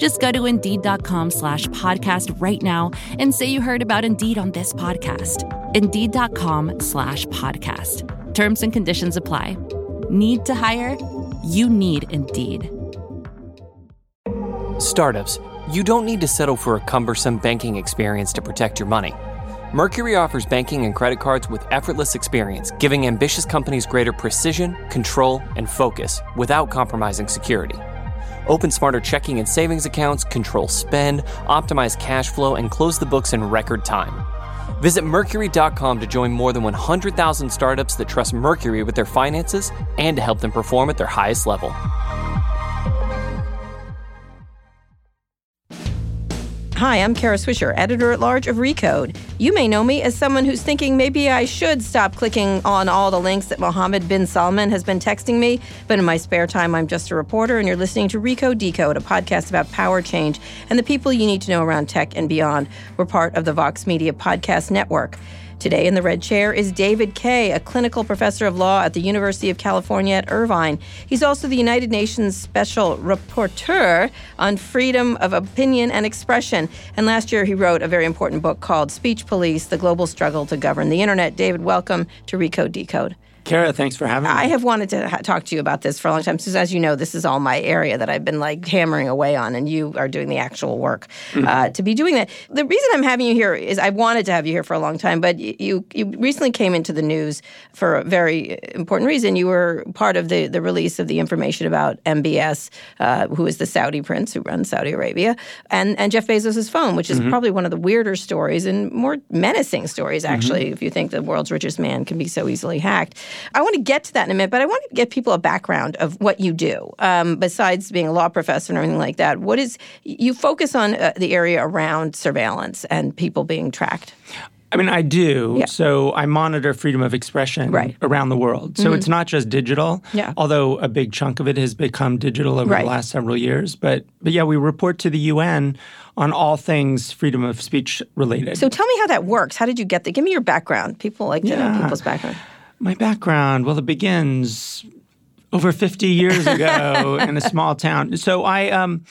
Just go to Indeed.com slash podcast right now and say you heard about Indeed on this podcast. Indeed.com slash podcast. Terms and conditions apply. Need to hire? You need Indeed. Startups, you don't need to settle for a cumbersome banking experience to protect your money. Mercury offers banking and credit cards with effortless experience, giving ambitious companies greater precision, control, and focus without compromising security. Open smarter checking and savings accounts, control spend, optimize cash flow, and close the books in record time. Visit Mercury.com to join more than 100,000 startups that trust Mercury with their finances and to help them perform at their highest level. Hi, I'm Kara Swisher, editor at large of Recode. You may know me as someone who's thinking maybe I should stop clicking on all the links that Mohammed bin Salman has been texting me, but in my spare time, I'm just a reporter, and you're listening to Recode Decode, a podcast about power change and the people you need to know around tech and beyond. We're part of the Vox Media Podcast Network. Today in the red chair is David Kaye, a clinical professor of law at the University of California at Irvine. He's also the United Nations Special Rapporteur on freedom of opinion and expression. And last year he wrote a very important book called Speech Police The Global Struggle to Govern the Internet. David, welcome to Recode Decode. Kara, thanks for having me. I have wanted to ha- talk to you about this for a long time. Because, as you know, this is all my area that I've been like hammering away on, and you are doing the actual work mm-hmm. uh, to be doing that. The reason I'm having you here is I wanted to have you here for a long time, but you you recently came into the news for a very important reason. You were part of the the release of the information about MBS, uh, who is the Saudi prince who runs Saudi Arabia, and and Jeff Bezos' phone, which is mm-hmm. probably one of the weirder stories and more menacing stories, actually, mm-hmm. if you think the world's richest man can be so easily hacked. I want to get to that in a minute, but I want to get people a background of what you do. Um, besides being a law professor and everything like that, what is you focus on uh, the area around surveillance and people being tracked? I mean, I do. Yeah. So I monitor freedom of expression right. around the world. So mm-hmm. it's not just digital, yeah. although a big chunk of it has become digital over right. the last several years. But but yeah, we report to the UN on all things freedom of speech related. So tell me how that works. How did you get there? Give me your background. People like to yeah. know people's background. My background, well, it begins over 50 years ago in a small town. So I, um,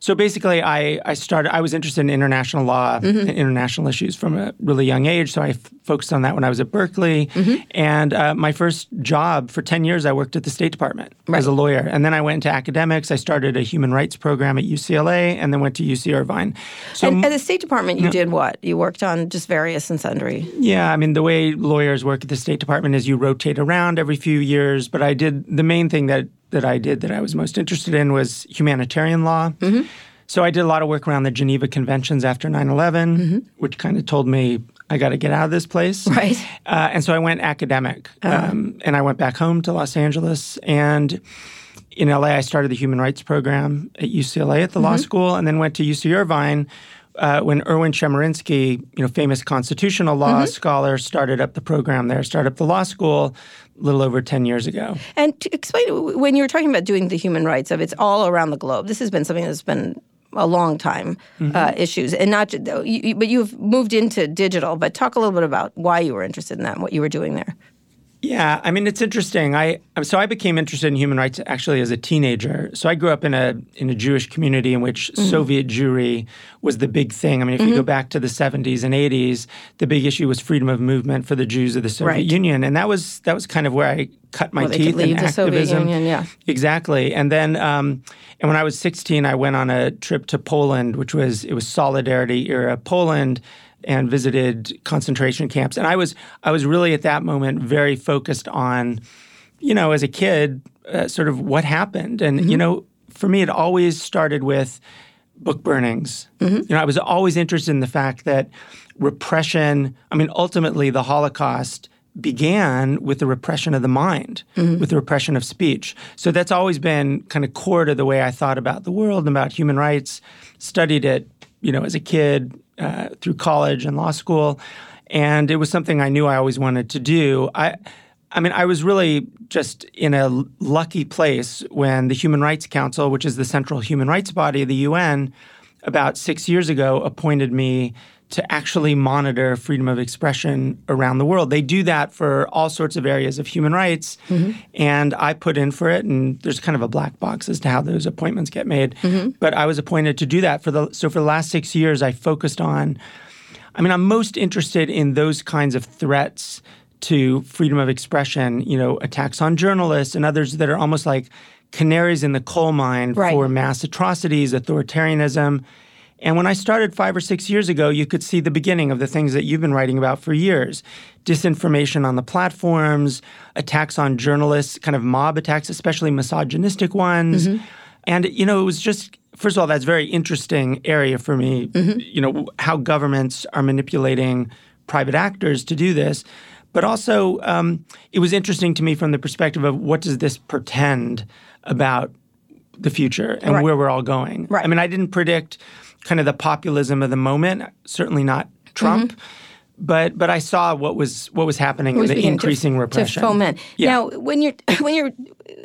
so basically, I, I started. I was interested in international law mm-hmm. and international issues from a really young age. So I f- focused on that when I was at Berkeley. Mm-hmm. And uh, my first job for ten years, I worked at the State Department right. as a lawyer. And then I went into academics. I started a human rights program at UCLA, and then went to UC Irvine. So and at the State Department, you did what? You worked on just various and sundry. Yeah, I mean the way lawyers work at the State Department is you rotate around every few years. But I did the main thing that that I did that I was most interested in was humanitarian law. Mm-hmm. So I did a lot of work around the Geneva Conventions after 9 11, mm-hmm. which kind of told me I got to get out of this place. Right. Uh, and so I went academic. Uh-huh. Um, and I went back home to Los Angeles. And in LA, I started the human rights program at UCLA at the mm-hmm. law school, and then went to UC Irvine. Uh, when Erwin Chemerinsky, you know, famous constitutional law mm-hmm. scholar, started up the program there, started up the law school a little over 10 years ago. And to explain, when you were talking about doing the human rights of it's all around the globe, this has been something that's been a long time mm-hmm. uh, issues, and not. But you've moved into digital. But talk a little bit about why you were interested in that and what you were doing there. Yeah, I mean it's interesting. I so I became interested in human rights actually as a teenager. So I grew up in a in a Jewish community in which mm-hmm. Soviet Jewry was the big thing. I mean, if mm-hmm. you go mm-hmm. back to the 70s and 80s, the big issue was freedom of movement for the Jews of the Soviet right. Union, and that was that was kind of where I cut my well, teeth in activism. Union, yeah. Exactly. And then um, and when I was 16, I went on a trip to Poland, which was it was Solidarity era Poland and visited concentration camps. And I was I was really at that moment very focused on, you know, as a kid, uh, sort of what happened. And mm-hmm. you know, for me, it always started with book burnings. Mm-hmm. You know, I was always interested in the fact that repression. I mean, ultimately, the Holocaust began with the repression of the mind, mm-hmm. with the repression of speech. So that's always been kind of core to the way I thought about the world and about human rights. Studied it you know, as a kid, uh, through college and law school, and it was something I knew I always wanted to do. I, I mean, I was really just in a lucky place when the Human Rights Council, which is the central human rights body of the UN, about six years ago appointed me to actually monitor freedom of expression around the world. They do that for all sorts of areas of human rights, mm-hmm. and I put in for it. And there's kind of a black box as to how those appointments get made. Mm-hmm. But I was appointed to do that for the. So for the last six years, I focused on. I mean, I'm most interested in those kinds of threats to freedom of expression. You know, attacks on journalists and others that are almost like canaries in the coal mine right. for mass atrocities, authoritarianism and when I started five or six years ago, you could see the beginning of the things that you've been writing about for years disinformation on the platforms, attacks on journalists, kind of mob attacks, especially misogynistic ones. Mm-hmm. And, you know, it was just, first of all, that's a very interesting area for me, mm-hmm. you know, how governments are manipulating private actors to do this. But also, um, it was interesting to me from the perspective of what does this pretend about the future and right. where we're all going. Right. I mean, I didn't predict kind of the populism of the moment. Certainly not Trump. Mm-hmm. But but I saw what was what was happening in the increasing to, repression. To foment. Yeah. Now, when you're when you're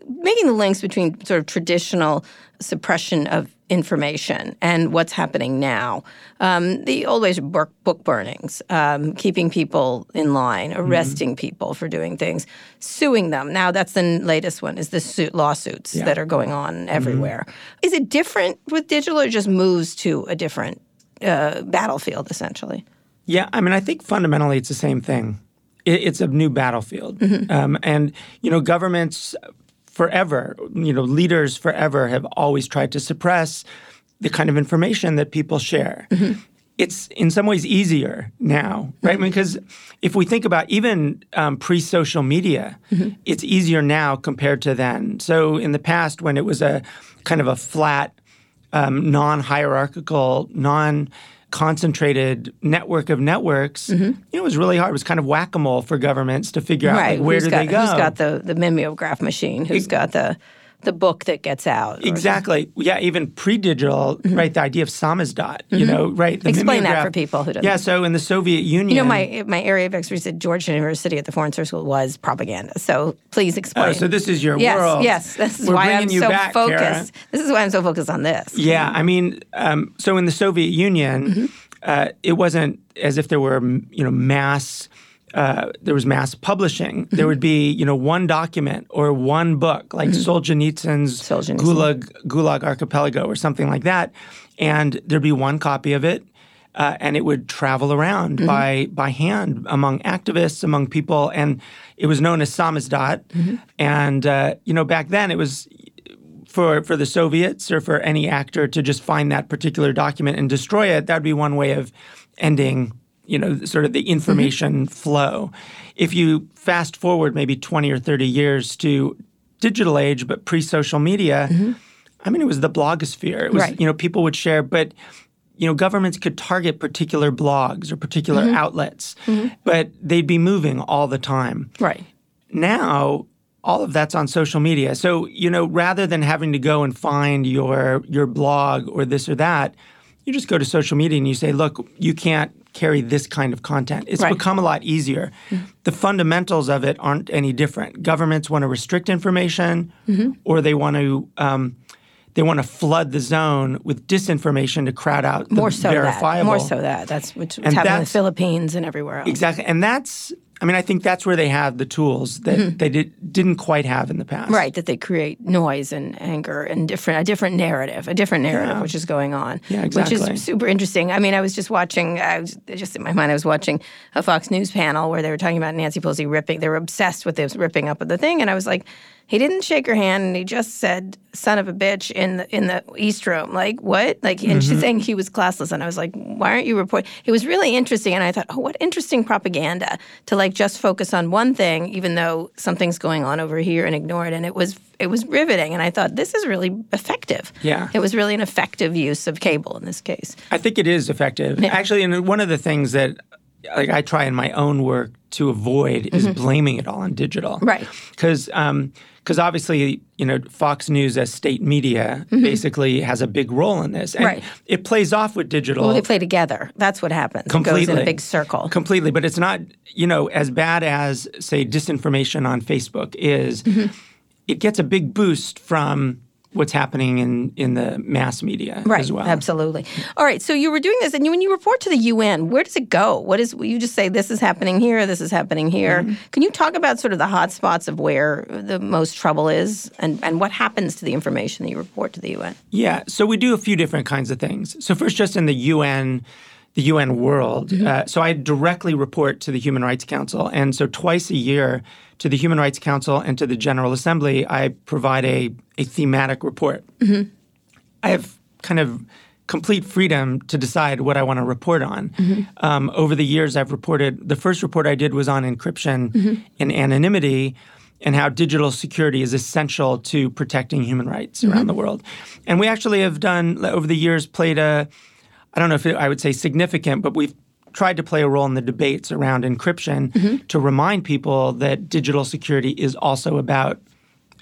making the links between sort of traditional suppression of information and what's happening now. Um, the old ways of book, book burnings, um, keeping people in line, mm-hmm. arresting mm-hmm. people for doing things, suing them. Now that's the latest one is the suit lawsuits yeah. that are going on mm-hmm. everywhere. Mm-hmm. Is it different with digital or just moves to a different uh, battlefield essentially? Yeah, I mean, I think fundamentally it's the same thing. it's a new battlefield, mm-hmm. um, and you know, governments forever, you know, leaders forever have always tried to suppress the kind of information that people share. Mm-hmm. It's in some ways easier now, right? Mm-hmm. because if we think about even um, pre-social media, mm-hmm. it's easier now compared to then. So in the past, when it was a kind of a flat, um, non-hierarchical, non concentrated network of networks, mm-hmm. you know, it was really hard. It was kind of whack a mole for governments to figure right. out like, where who's do got, they go. Who's got the, the mimeograph machine? Who's it, got the the book that gets out? Exactly. Yeah, even pre-digital, mm-hmm. right? The idea of samizdat, mm-hmm. you know, right? The Explain that for people who don't. Yeah. So in the Soviet Union, you know, my my area of expertise at Georgetown University at the Foreign Service School was propaganda. So please explain. Oh, so this is your yes, world. Yes. This is We're why I'm so back, focused. This is why I'm so focused on this. Yeah. I mean, um, so in the Soviet Union. Mm-hmm uh, it wasn't as if there were you know mass uh, there was mass publishing. There would be, you know, one document or one book, like mm-hmm. Solzhenitsyn's Solzhenitsyn. Gulag, Gulag Archipelago or something like that, and there'd be one copy of it, uh, and it would travel around mm-hmm. by by hand among activists, among people, and it was known as samizdat. Mm-hmm. And uh, you know, back then it was for for the Soviets or for any actor to just find that particular document and destroy it, that would be one way of ending, you know, sort of the information mm-hmm. flow. If you fast forward maybe 20 or 30 years to digital age, but pre-social media, mm-hmm. I mean, it was the blogosphere. It was, right. you know, people would share, but you know, governments could target particular blogs or particular mm-hmm. outlets, mm-hmm. but they'd be moving all the time. Right. Now, all of that's on social media. So, you know, rather than having to go and find your your blog or this or that, you just go to social media and you say, "Look, you can't carry this kind of content." It's right. become a lot easier. Mm-hmm. The fundamentals of it aren't any different. Governments want to restrict information, mm-hmm. or they want to um, they want to flood the zone with disinformation to crowd out the more so verifiable. That. More so that that's what's, what's happening in the Philippines and everywhere else. Exactly, and that's I mean, I think that's where they have the tools that mm-hmm. they did, didn't quite have in the past. Right, that they create noise and anger and different a different narrative, a different narrative yeah. which is going on. Yeah, exactly. Which is super interesting. I mean, I was just watching. I was just in my mind. I was watching a Fox News panel where they were talking about Nancy Pelosi ripping. They were obsessed with this ripping up of the thing, and I was like he didn't shake her hand and he just said son of a bitch in the in the east room. Like what? Like and mm-hmm. she's saying he was classless. And i was like why aren't you reporting it was really interesting. And i thought oh what interesting propaganda to like just focus on one thing even though something's going on over here and ignore it. And it was it was riveting. And i thought this is really effective. Yeah. It was really an effective use of cable in this case. I think it is effective. Yeah. actually and one of the things that like I try in my own work to avoid is blaming it all on digital. Mm-hmm. Right. Because because obviously you know Fox News as state media basically has a big role in this, and Mm-hmm. Right. it plays off with digital. Well, they play together. That's what happens. It completely goes in a big circle. Completely, but it's not you know as bad as say disinformation on Facebook is. Mm-hmm. It gets a big boost from what's happening in in the mass media Right, as well. absolutely. All right, so you were doing this, and you, when you report to the UN, where does it go? What is you just say this is happening here, this is happening here? Mm-hmm. Can you talk about sort of the hot spots of where the most trouble is, and and what happens to the information that you report to the UN? Yeah, so we do a few different kinds of things. So first, just in the UN, the UN world. Mm-hmm. Uh, so I directly report to the Human Rights Council, and so twice a year to the Human Rights Council and to the General Assembly, I provide a a thematic report. Mm-hmm. I have kind of complete freedom to decide what I want to report on. Mm-hmm. Um, over the years, I've reported. The first report I did was on encryption Mm-hmm. and anonymity. And how digital security is essential to protecting human rights around the world. And we actually have done, over the years, played a, I don't know if it, I would say significant, but we've tried to play a role in the debates around encryption mm-hmm. to remind people that digital security is also about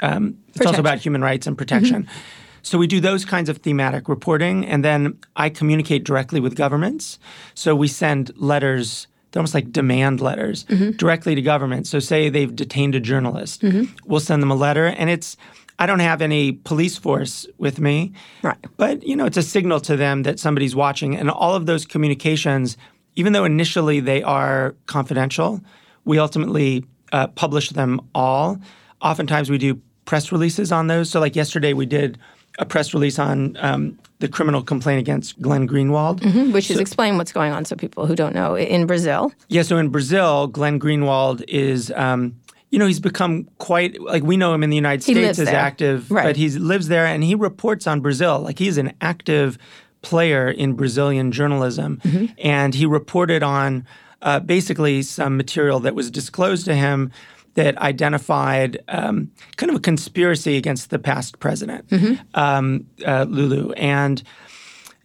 um, it's also about human rights and protection. Mm-hmm. So we do those kinds of thematic reporting, and then I communicate directly with governments. So we send letters. They're almost like demand letters mm-hmm. directly to government. So say they've detained a journalist, we'll send them a letter, and it's I don't have any police force with me, Right. but you know it's a signal to them that somebody's watching, and all of those communications, even though initially they are confidential, we ultimately uh, publish them all. Oftentimes we do press releases on those. So like yesterday we did a press release on um, the criminal complaint against Glenn Greenwald. Which is explain what's going on, so people who don't know in Brazil. Yeah, so in Brazil, Glenn Greenwald is, um, you know, he's become quite like we know him in the United He States as there. active, Right. but he lives there and he reports on Brazil. Like he's an active player in Brazilian journalism, Mm-hmm. and he reported on uh, basically some material that was disclosed to him that identified um, kind of a conspiracy against the past president, Mm-hmm. um, uh, Lula, and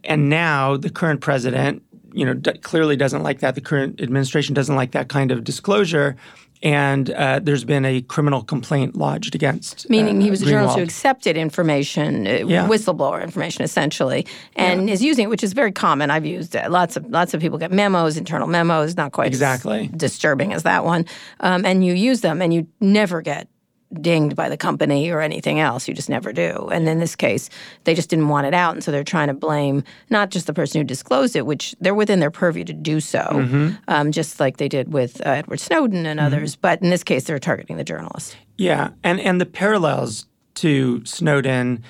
and now the current president, you know, d- clearly doesn't like that. The current administration doesn't like that kind of disclosure. And uh, there's been a criminal complaint lodged against. Meaning uh, he was a journalist who accepted information, uh, Yeah. whistleblower information, essentially, and is using it, which is very common. I've used it. Lots of lots of people get memos, internal memos, not quite Exactly. as disturbing as that one, um, and you use them, and you never get dinged by the company or anything else. You just never do. And in this case, they just didn't want it out, and so they're trying to blame not just the person who disclosed it, which they're within their purview to do so, Mm-hmm. um, just like they did with uh, Edward Snowden and others. But in this case, they're targeting the journalist. Yeah, and and the parallels to Snowden.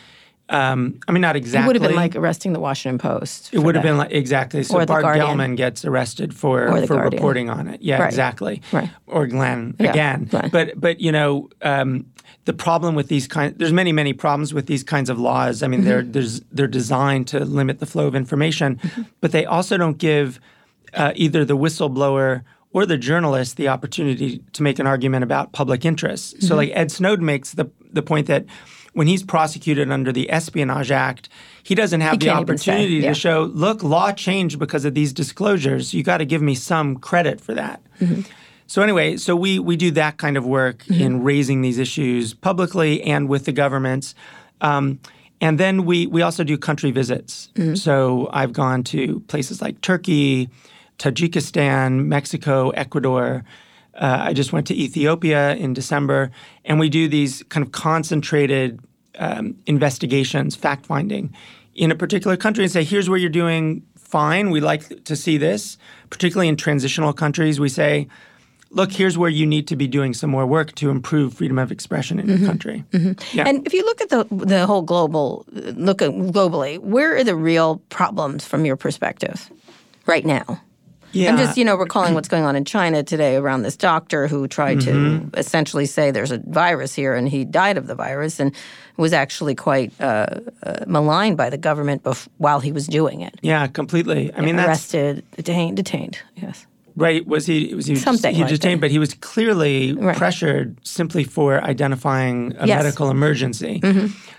Um, I mean, not exactly. It would have been like arresting the Washington Post. It would have been like exactly. So Or Bart. Gellman gets arrested for for Guardian. reporting on it. Yeah, Right. exactly. Right. Or Glenn Yeah, again. Glenn. But but you know um, the problem with these kind there's many many problems with these kinds of laws. I mean Mm-hmm. they're there's they're designed to limit the flow of information, Mm-hmm. but they also don't give uh, either the whistleblower or the journalist the opportunity to make an argument about public interest. Mm-hmm. So like Ed Snowden makes the the point that when he's prosecuted under the Espionage Act, he doesn't have the can't say, opportunity yeah. to show, look, law changed because of these disclosures. You got to give me some credit for that. Mm-hmm. So anyway, so we we do that kind of work in raising these issues publicly and with the governments. Um, and then we we also do country visits. So I've gone to places like Turkey, Tajikistan, Mexico, Ecuador. Uh, I just went to Ethiopia in December, and we do these kind of concentrated um, investigations, fact finding in a particular country and say, here's where you're doing fine. We like to see this, particularly in transitional countries. We say, look, here's where you need to be doing some more work to improve freedom of expression in your country. Yeah. And if you look at the the whole global look at globally, where are the real problems from your perspective right now? Yeah. I'm just, you know, recalling what's going on in China today around this doctor who tried Mm-hmm. to essentially say there's a virus here and he died of the virus and was actually quite uh, uh, maligned by the government bef- while he was doing it. yeah, completely. I mean, that's Arrested, detained, detained, yes. right. Was he? Was he? Something he like detained, that. but he was clearly Right. pressured simply for identifying a Yes. Mm-hmm. medical emergency.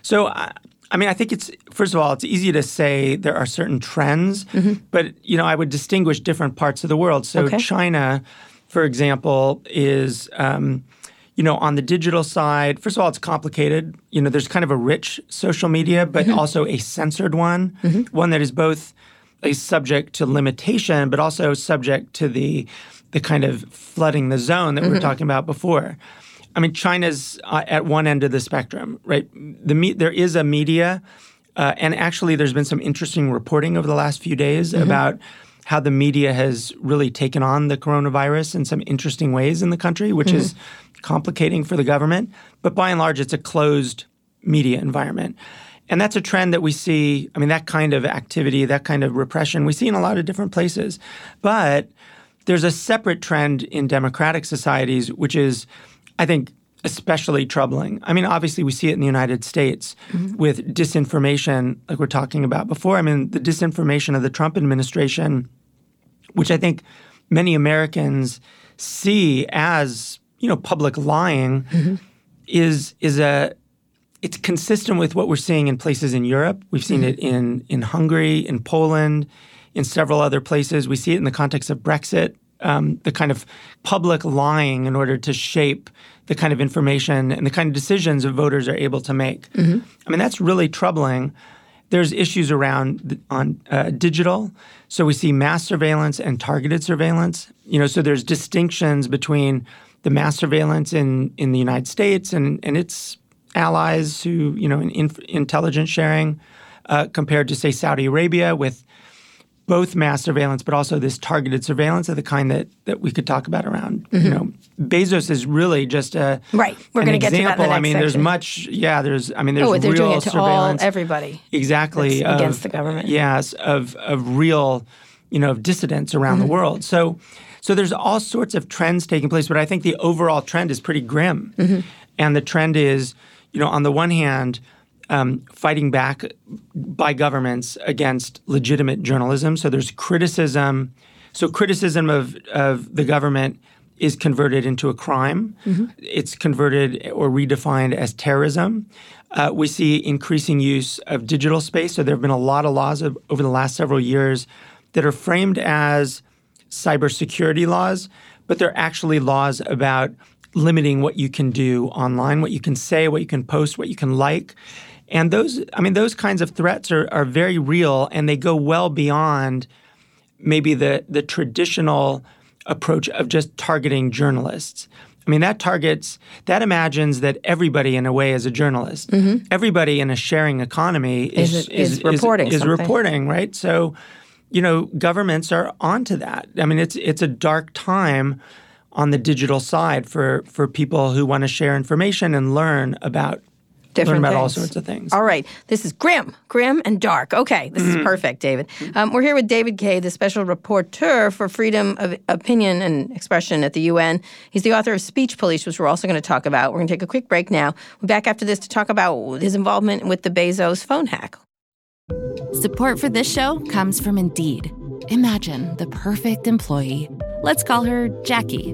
So I, I mean, I think it's first of all, it's easy to say there are certain trends, mm-hmm. but you know, I would distinguish different parts of the world. So Okay. China, for example, is um, you know on the digital side. First of all, it's complicated. You know, there's kind of a rich social media, but mm-hmm. also a censored one, mm-hmm. one that is both a subject to limitation, but also subject to the the kind of flooding the zone that we were talking about before. I mean, China's uh, at one end of the spectrum, right? The me- there is a media, uh, and actually, there's been some interesting reporting over the last few days about how the media has really taken on the coronavirus in some interesting ways in the country, which is complicating for the government. But by and large, it's a closed media environment. And that's a trend that we see. I mean, that kind of activity, that kind of repression, we see in a lot of different places. But there's a separate trend in democratic societies, which is, I think, especially troubling. I mean, obviously, we see it in the United States mm-hmm. with disinformation, like we're talking about before. I mean, the disinformation of the Trump administration, which I think many Americans see as, you know, public lying, mm-hmm. is is a it's consistent with what we're seeing in places in Europe. We've seen mm-hmm. it in in Hungary, in Poland, in several other places. We see it in the context of Brexit, um, the kind of public lying in order to shape the kind of information and the kind of decisions that voters are able to make. I mean, that's really troubling. There's issues around on uh, digital. So we see mass surveillance and targeted surveillance. You know, so there's distinctions between the mass surveillance in in the United States and and its allies who you know in, inf intelligence sharing uh, compared to say Saudi Arabia with both mass surveillance but also this targeted surveillance of the kind that that we could talk about around you know Bezos is really just a Mm-hmm. Right. We're gonna get to that in the example. I mean, there's much. Yeah, there's. I mean, there's Oh, they're real doing it to all surveillance. everybody. exactly of- against the government. Yes, of of real, you know, of dissidents around Mm-hmm. the world. So, so there's all sorts of trends taking place, but I think the overall trend is pretty grim, Mm-hmm. and the trend is, you know, on the one hand. Um, fighting back by governments against legitimate journalism. So there's criticism. So criticism of, of the government is converted into a crime. It's converted or redefined as terrorism. Uh, we see increasing use of digital space. So there have been a lot of laws of, over the last several years that are framed as cybersecurity laws, but they're actually laws about limiting what you can do online, what you can say, what you can post, what you can like. And those, I mean, those kinds of threats are, are very real and they go well beyond maybe the, the traditional approach of just targeting journalists. I mean, that targets, that imagines that everybody in a way is a journalist. Mm-hmm. Everybody in a sharing economy is, Is- is reporting is, reporting, right? So, you know, governments are onto that. I mean, it's it's a dark time on the digital side for for people who want to share information and learn about Different learn about all sorts of things. All right. This is grim, grim and dark. Okay, this Mm-hmm. is perfect, David. Um, we're here with David Kaye, the special rapporteur for freedom of opinion and expression at the UN. He's the author of Speech Police, which we're also going to talk about. We're going to take a quick break now. We're back after this to talk about his involvement with the Bezos phone hack. Support for this show comes from Indeed. Imagine the perfect employee. Let's call her Jackie.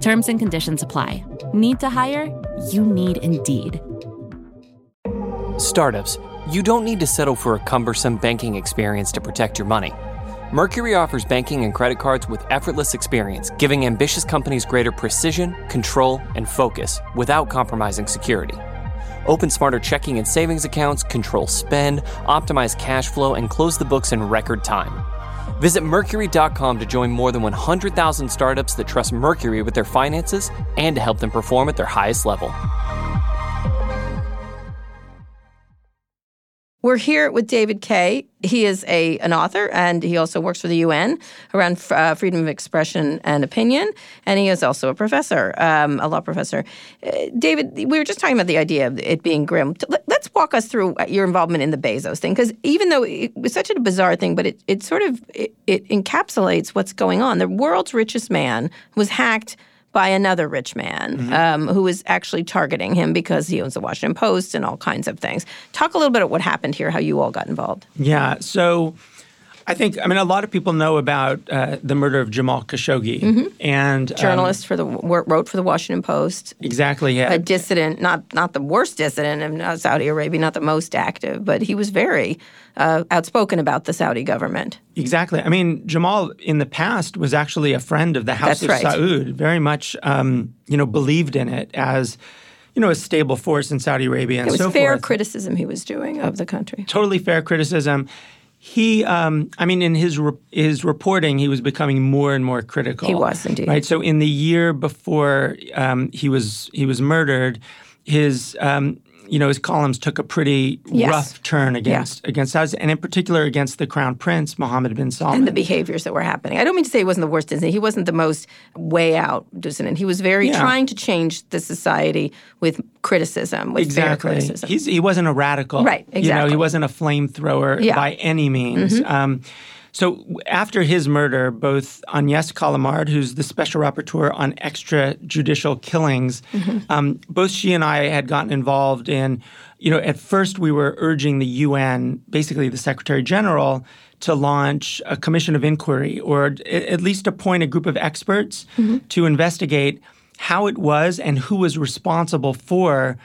Terms and conditions apply. Need to hire? You need Indeed. Startups, you don't need to settle for a cumbersome banking experience to protect your money. Mercury offers banking and credit cards with effortless experience, giving ambitious companies greater precision, control, and focus without compromising security. Open smarter checking and savings accounts, control spend, optimize cash flow, and close the books in record time. Visit Mercury.com to join more than 100,000 startups that trust Mercury with their finances and to help them perform at their highest level. We're here with David Kaye. He is a an author, and he also works for the UN around uh, freedom of expression and opinion. And he is also a professor, um, a law professor. Uh, David, we were just talking about the idea of it being grim. Let's walk us through your involvement in the Bezos thing, because even though it was such a bizarre thing, but it, it sort of it, it encapsulates what's going on. The world's richest man was hacked by another rich man mm-hmm. um, who was actually targeting him because he owns the Washington Post and all kinds of things. Talk a little bit about what happened here, how you all got involved. Yeah. So I think, I mean, a lot of people know about uh, the murder of Jamal Khashoggi. Mm-hmm. And um, journalist for the wrote for the Washington Post. Exactly. Yeah. A dissident, not not the worst dissident in Saudi Arabia, not the most active, but he was very uh, outspoken about the Saudi government. Exactly. I mean, Jamal in the past was actually a friend of the House That's of right. Saud. Very much, um, you know, believed in it as you know, a stable force in Saudi Arabia and so forth. It was fair criticism he was doing of the country. Totally fair criticism he um, i mean in his re- his reporting he was becoming more and more critical. He was indeed. Right? So in the year before um, he was he was murdered his um, you know, his columns took a pretty yes. rough turn against yeah. against us, and in particular against the crown prince Mohammed bin Salman. And the behaviors that were happening. I don't mean to say he wasn't the worst dissident. He wasn't the most way out dissident. He was very yeah. trying to change the society with criticism, with exactly. fair criticism. He's, he wasn't a radical, right? Exactly. You know, he wasn't a flamethrower yeah. by any means. Mm-hmm. Um, so after his murder, both Agnes Callamard, who's the special rapporteur on extrajudicial killings, mm-hmm. um, both she and I had gotten involved in. You know, at first we were urging the UN, basically the Secretary General, to launch a commission of inquiry or at least appoint a group of experts mm-hmm. to investigate how it was and who was responsible for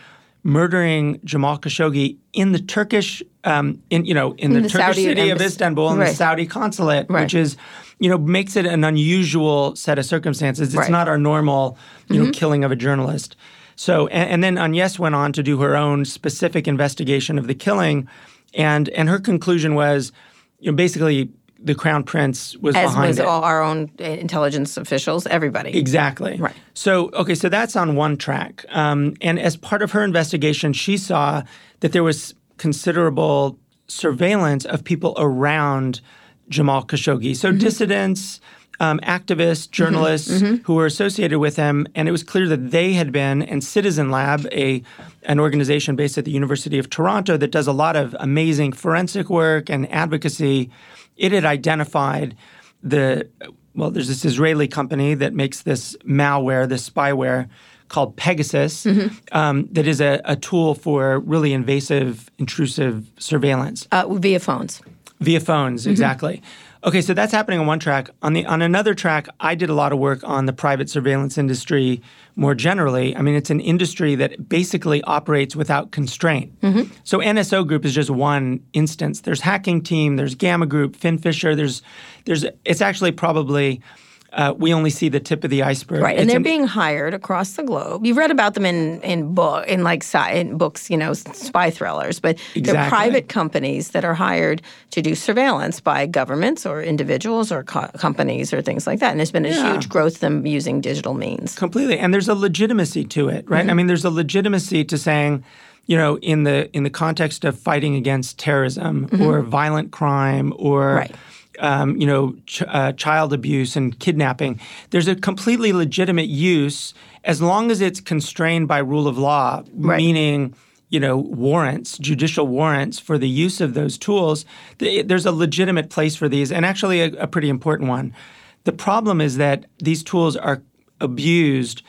murdering Jamal Khashoggi in the Turkish, um, in you know, in, in the, the, Turkish Saudi city embassy. of Istanbul, in right. the Saudi consulate, right. which is, you know, makes it an unusual set of circumstances. It's right. not our normal, you mm-hmm. know, killing of a journalist. So, and, and then Agnes went on to do her own specific investigation of the killing, and and her conclusion was, you know, basically the crown prince was As behind was it. all our own intelligence officials, everybody. Exactly. Right. So okay, so that's on one track. Um, and as part of her investigation, she saw that there was considerable surveillance of people around Jamal Khashoggi. So mm-hmm. dissidents. Um, activists, Mm-hmm. journalists mm-hmm. who were associated with him, and it was clear that they had been, and Citizen Lab, a an organization based at the University of Toronto that does a lot of amazing forensic work and advocacy, it had identified the well, there's this Israeli company that makes this malware, this spyware called Pegasus, mm-hmm. um, that is a, a, tool for really invasive, intrusive surveillance uh, via phones. Via phones, mm-hmm. exactly. Okay, so that's happening on one track. On the on another track, I did a lot of work on the private surveillance industry more generally. I mean, it's an industry that basically operates without constraint. Mm-hmm. So NSO Group is just one instance. There's Hacking Team, there's Gamma Group, FinFisher. There's there's it's actually probably uh, we only see the tip of the iceberg. Right, it's and they're being hired across the globe. You've read about them in in book in like sci- in books, you know, spy thrillers. But exactly. they're private companies that are hired to do surveillance by governments or individuals or co- companies or things like that. And there's been a yeah. huge growth them using digital means. Completely, and there's a legitimacy to it, right? Mm-hmm. I mean, there's a legitimacy to saying you know, in the in the context of fighting against terrorism mm-hmm. or violent crime or right um, you know, ch- uh, child abuse and kidnapping. There's a completely legitimate use as long as it's constrained by rule of law, right. meaning you know warrants, judicial warrants for the use of those tools. Th- there's a legitimate place for these, and actually a, a pretty important one. The problem is that these tools are abused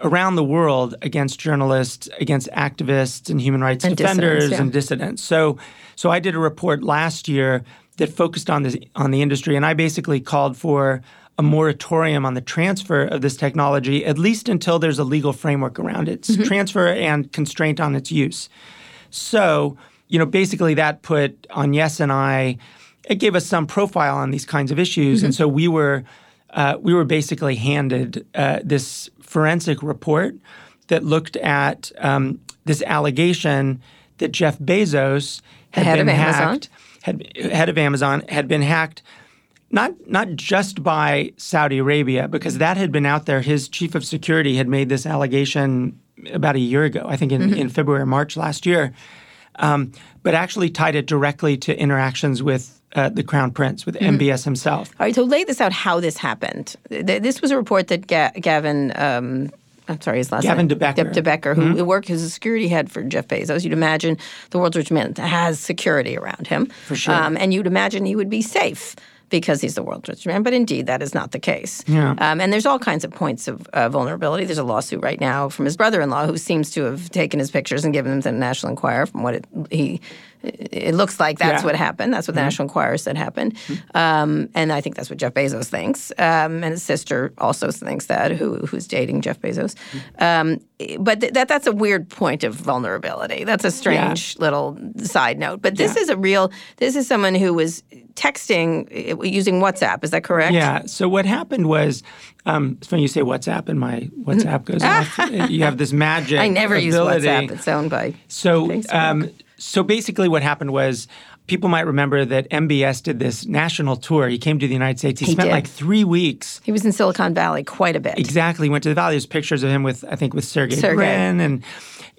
around the world against journalists, against activists and human rights and defenders yeah. and dissidents. So, so I did a report last year that focused on the on the industry, and I basically called for a moratorium on the transfer of this technology, at least until there's a legal framework around its mm-hmm. transfer and constraint on its use. So, you know, basically that put on Yes and I, it gave us some profile on these kinds of issues, mm-hmm. and so we were uh, we were basically handed uh, this forensic report that looked at um, this allegation that Jeff Bezos had head been of hacked. Had head of Amazon had been hacked not not just by Saudi Arabia, because that had been out there. His chief of security had made this allegation about a year ago, I think in, Mm-hmm. in February or March last year, um, but actually tied it directly to interactions with uh, the crown prince, with Mm-hmm. MBS himself. All right, so lay this out how this happened. Th- This was a report that Ga- Gavin, um, I'm sorry, his last Gavin name. de Becker. De Becker, who worked as a security head for Jeff Bezos. You'd imagine the world's richest man has security around him. For sure. Um, and you'd imagine he would be safe because he's the world's richest man. But indeed, that is not the case. Yeah. Um, and there's all kinds of points of uh, vulnerability. There's a lawsuit right now from his brother-in-law who seems to have taken his pictures and given them to the National Enquirer. From what it, he, it looks like that's Yeah. what happened. That's what the National Enquirer said happened. Um, and I think that's what Jeff Bezos thinks. Um, and his sister also thinks that, who who's dating Jeff Bezos. Um, but th- that that's a weird point of vulnerability. That's a strange little side note. But this is a real. This is someone who was texting uh, using WhatsApp. Is that correct? Yeah. So what happened was, um, it's funny you say WhatsApp, and my WhatsApp goes off. You have this magic. I never use ability. WhatsApp. It's owned by. So, Facebook. um, so basically, what happened was people might remember that MBS did this national tour. He came to the United States. He, He spent did. like three weeks. He was in Silicon Valley quite a bit. Exactly. Went to the valley. There's pictures of him with, I think, with Sergey. Brin, and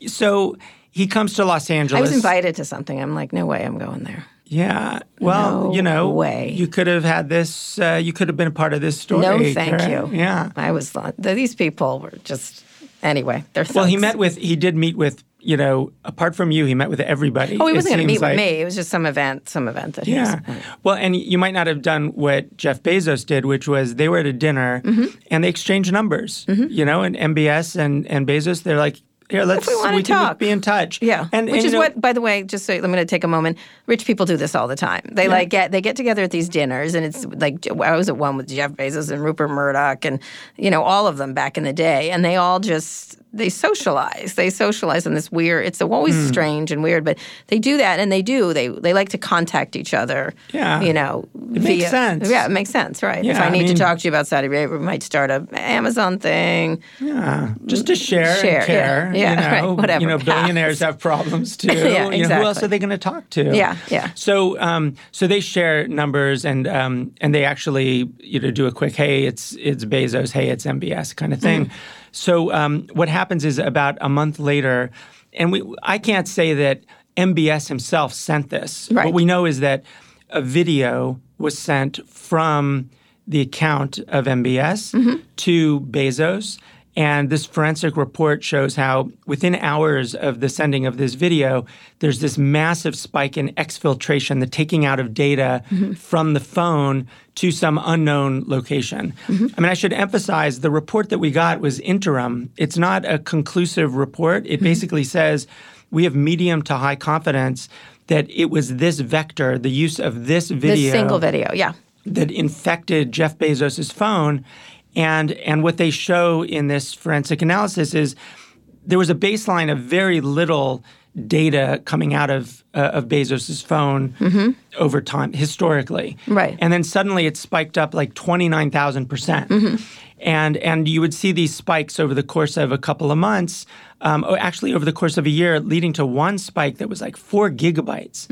so he comes to Los Angeles. I was invited to something. I'm like, no way, I'm going there. Yeah. Well, No you know, way. you could have had this. Uh, you could have been a part of this story. No, thank correct? you. Yeah. I was. These people were just. Anyway, they're. Well, he met with. He did meet with. You know, apart from you, he met with everybody. Oh, he wasn't going to meet like- with me. It was just some event, some event that he Yeah. was. Well, and you might not have done what Jeff Bezos did, which was they were at a dinner Mm-hmm. and they exchanged numbers. You know, and MBS and, and Bezos, they're like, here, let's we wanna can talk. be in touch. Yeah, and which and, is know, what, by the way, just so I'm going to take a moment. Rich people do this all the time. They like get they get together at these dinners, and it's like I was at one with Jeff Bezos and Rupert Murdoch, and you know all of them back in the day, and they all just they socialize. They socialize in this weird. It's always Hmm. strange and weird, but they do that, and they do. They they like to contact each other. Yeah. you know, It makes sense. Yeah, it makes sense, right? if Yeah, I I need mean- to talk to you about Saudi Arabia, we might start a Amazon thing. yeah, just to share, Share, and care. yeah, yeah, you know, right, whatever, You know, billionaires have problems too. Yeah, You know, who else are they going to talk to? Yeah, yeah. So, um, so they share numbers, and um, and they actually you know do a quick, hey, it's it's Bezos, hey, it's MBS kind of thing. Mm-hmm. So, um, what happens is about a month later, and we I can't say that MBS himself sent this. Right. What we know is that a video was sent from the account of MBS Mm-hmm. to Bezos. And this forensic report shows how within hours of the sending of this video, there's this massive spike in exfiltration, the taking out of data mm-hmm. from the phone to some unknown location. Mm-hmm. I mean, I should emphasize the report that we got was interim. It's not a conclusive report. It mm-hmm. basically says we have medium to high confidence that it was this vector, the use of this video This single video, yeah. that infected Jeff Bezos' phone. And, and what they show in this forensic analysis is there was a baseline of very little data coming out of, uh, of Bezos' phone over time, historically. Right. And then suddenly it spiked up like 29,000%. percent And, and you would see these spikes over the course of a couple of months, um, or actually over the course of a year, leading to one spike that was like four gigabytes.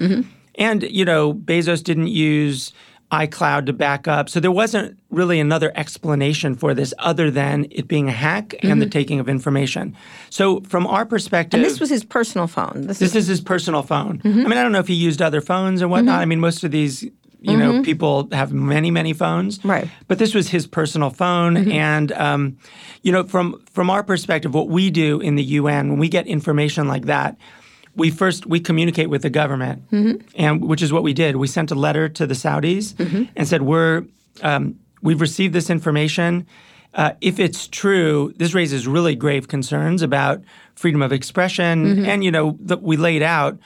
And, you know, Bezos didn't use iCloud to back up. So there wasn't really another explanation for this other than it being a hack and the mm-hmm. taking of information. So from our perspective, And this was his personal phone. This, this is is his personal phone. Mm-hmm. I mean, I don't know if he used other phones and whatnot. Mm-hmm. I mean, most of these, you know, people have many, many phones. Right. But this was his personal phone, and um, you know, from from our perspective, what we do in the UN when we get information like that, we first we communicate with the government, and which is what we did. We sent a letter to the Saudis and said we're um, we've received this information. Uh, if it's true, this raises really grave concerns about freedom of expression, and you know that we laid out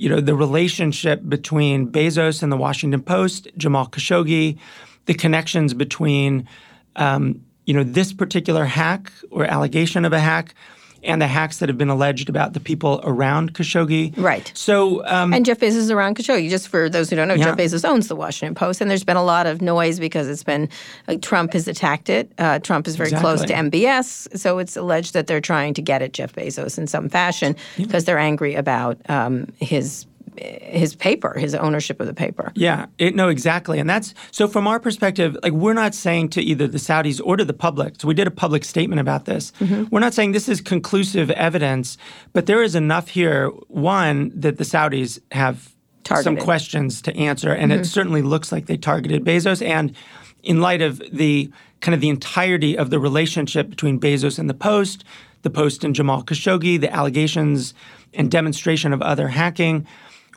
you know, the relationship between Bezos and the Washington Post, Jamal Khashoggi, the connections between, um, you know, this particular hack or allegation of a hack and the hacks that have been alleged about the people around Khashoggi. Right. So, um, and Jeff Bezos is around Khashoggi. Just for those who don't know, Yeah. Jeff Bezos owns the Washington Post, and there's been a lot of noise because it's been like, Trump has attacked it. Uh, Trump is very close to MBS, so it's alleged that they're trying to get at Jeff Bezos in some fashion because they're angry about um, his his paper, his ownership of the paper. Yeah, it, no, exactly. And that's so from our perspective, like we're not saying to either the Saudis or to the public. So we did a public statement about this. Mm-hmm. We're not saying this is conclusive evidence, but there is enough here. One that the Saudis have targeted. some questions to answer, and mm-hmm. it certainly looks like they targeted Bezos. And in light of the kind of the entirety of the relationship between Bezos and the Post, the Post and Jamal Khashoggi, the allegations and demonstration of other hacking.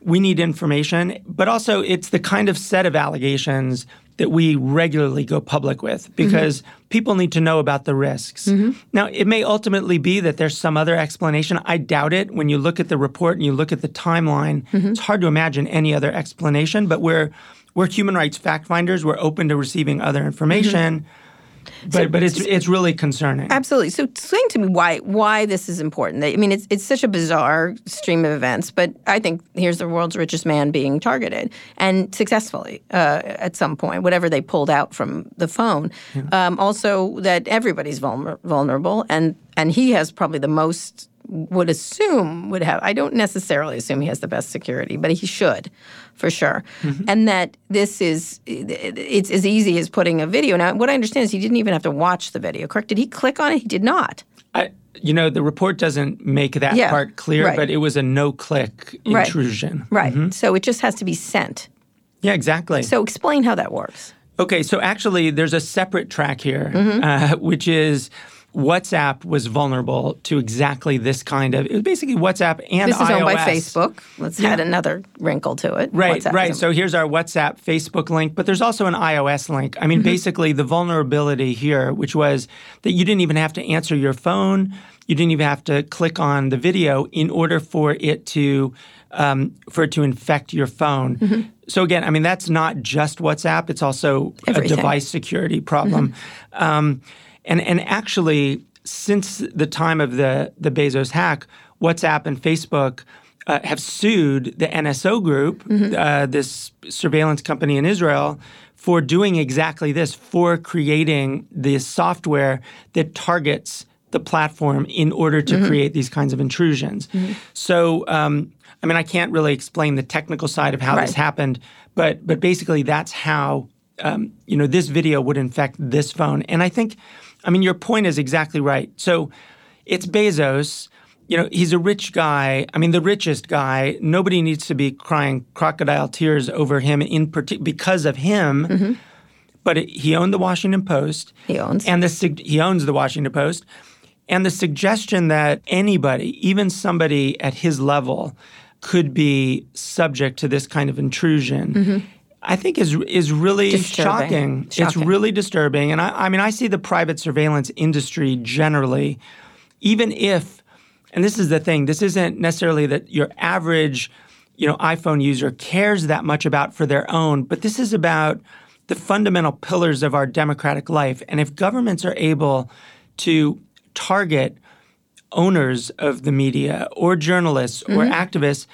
We need information, but also it's the kind of set of allegations that we regularly go public with because mm-hmm. people need to know about the risks. Mm-hmm. Now, it may ultimately be that there's some other explanation. I doubt it. When you look at the report and you look at the timeline, mm-hmm. it's hard to imagine any other explanation, but we're we're human rights fact finders. We're open to receiving other information. Mm-hmm. But so, but it's it's really concerning. Absolutely. So explain to me why why this is important. I mean, it's it's such a bizarre stream of events, but I think here's the world's richest man being targeted and successfully uh, at some point, whatever they pulled out from the phone. Yeah. Um, also, that everybody's vulner- vulnerable, and and he has probably the most would assume would have. I don't necessarily assume he has the best security, but he should, for sure. Mm-hmm. And that this is it's as easy as putting a video. Now, what I understand is he didn't even have to watch the video. Correct? Did he click on it? He did not. I, you know, the report doesn't make that yeah, part clear, right. but it was a no-click intrusion. Right. right. Mm-hmm. So it just has to be sent. Yeah, exactly. So explain how that works. Okay, so actually, there's a separate track here, mm-hmm. uh, which is WhatsApp was vulnerable to exactly this kind of. It was basically WhatsApp and this is iOS. owned by Facebook. Let's yeah. add another wrinkle to it. Right, WhatsApp right. So here's our WhatsApp Facebook link, but there's also an iOS link. I mean, mm-hmm. basically the vulnerability here, which was that you didn't even have to answer your phone, you didn't even have to click on the video in order for it to um, for it to infect your phone. Mm-hmm. So again, I mean that's not just WhatsApp; it's also Everything. a device security problem. Mm-hmm. Um, and and actually, since the time of the the Bezos hack, WhatsApp and Facebook uh, have sued the NSO Group, mm-hmm. uh, this surveillance company in Israel, for doing exactly this, for creating this software that targets the platform in order to mm-hmm. create these kinds of intrusions. Mm-hmm. So, um, I mean, I can't really explain the technical side of how right. this happened, but but basically, that's how um, you know this video would infect this phone. And I think I mean, your point is exactly right. So it's Bezos. You know, he's a rich guy. I mean, the richest guy. Nobody needs to be crying crocodile tears over him in partic- because of him. Mm-hmm. But it, he owned the Washington Post. He owns. And the he owns the Washington Post. And the suggestion that anybody, even somebody at his level, could be subject to this kind of intrusion mm-hmm. I think is is really shocking. shocking. It's really disturbing, and I, I mean, I see the private surveillance industry generally, even if, and this is the thing, this isn't necessarily that your average, you know, iPhone user cares that much about for their own, but this is about the fundamental pillars of our democratic life, and if governments are able to target owners of the media or journalists mm-hmm. or activists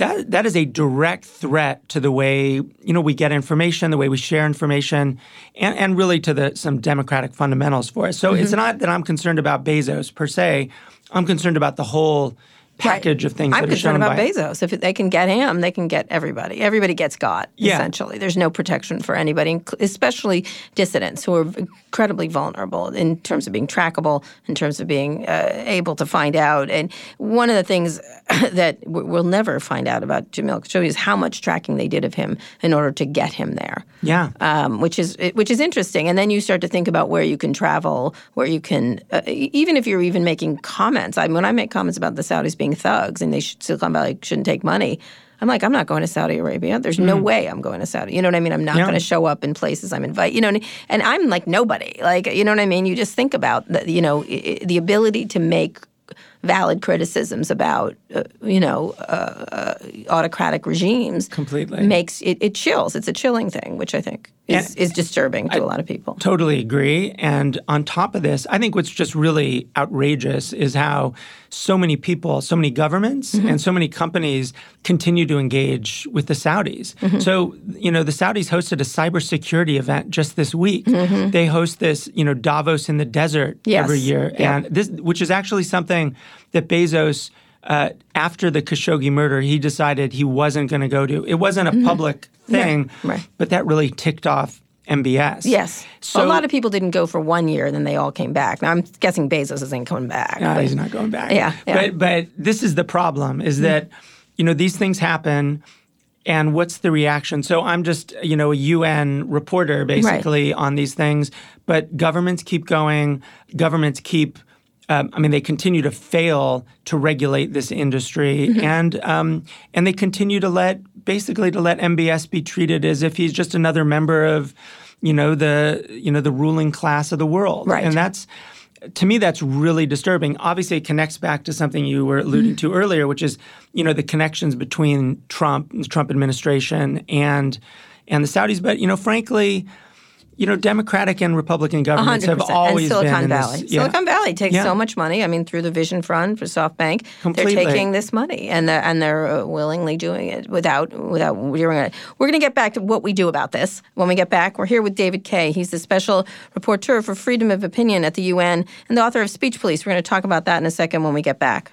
that that is a direct threat to the way you know we get information, the way we share information, and, and really to the some democratic fundamentals for us. So mm-hmm. it's not that I'm concerned about Bezos per se. I'm concerned about the whole package right. of things I'm that are shown about by Bezos. If they can get him, they can get everybody. Everybody gets got. Yeah. Essentially, there's no protection for anybody, especially dissidents who are incredibly vulnerable in terms of being trackable, in terms of being uh, able to find out. And one of the things that we'll never find out about Jamal Khashoggi is how much tracking they did of him in order to get him there. Yeah, um, which is which is interesting. And then you start to think about where you can travel, where you can, uh, even if you're even making comments. I mean, when I make comments about the Saudis being thugs and they should, Silicon Valley shouldn't take money. I'm like, I'm not going to Saudi Arabia. There's mm. no way I'm going to Saudi. You know what I mean? I'm not yeah. going to show up in places I'm invited. You know, and I'm like nobody. Like, you know what I mean? You just think about the, you know, the ability to make valid criticisms about, uh, you know, uh, uh, autocratic regimes. Completely makes it, it chills. It's a chilling thing, which I think is, is disturbing to I a lot of people. Totally agree. And on top of this, I think what's just really outrageous is how so many people, so many governments, mm-hmm. and so many companies continue to engage with the Saudis. Mm-hmm. So, you know, the Saudis hosted a cybersecurity event just this week. Mm-hmm. They host this, you know, Davos in the desert yes. every year, yeah. and this, which is actually something that Bezos uh, after the Khashoggi murder, he decided he wasn't going to go to. It wasn't a public thing, Mm-hmm. Right. but that really ticked off MBS. Yes. So a lot of people didn't go for one year, and then they all came back. Now I'm guessing Bezos isn't coming back. No, but- he's not going back. Yeah, yeah. But but this is the problem: is that you know these things happen, and what's the reaction? So I'm just you know a UN reporter basically on these things, but governments keep going. Governments keep. Um, I mean, they continue to fail to regulate this industry, Mm-hmm. and um, and they continue to let basically to let MBS be treated as if he's just another member of, you know, the you know the ruling class of the world, Right. and that's to me that's really disturbing obviously it connects back to something you were alluding to earlier which is you know the connections between trump the trump administration and and the saudis but you know frankly you know democratic and republican governments have 100%. always and Silicon been Valley. this, yeah. Silicon Valley takes Yeah. so much money. I mean, through the Vision Fund for SoftBank, Completely. they're taking this money and they're, and they're uh, willingly doing it without without doing it. We're going to get back to what we do about this when we get back. We're here with David Kaye. He's the special rapporteur for freedom of opinion at the UN and the author of Speech Police. We're going to talk about that in a second when we get back.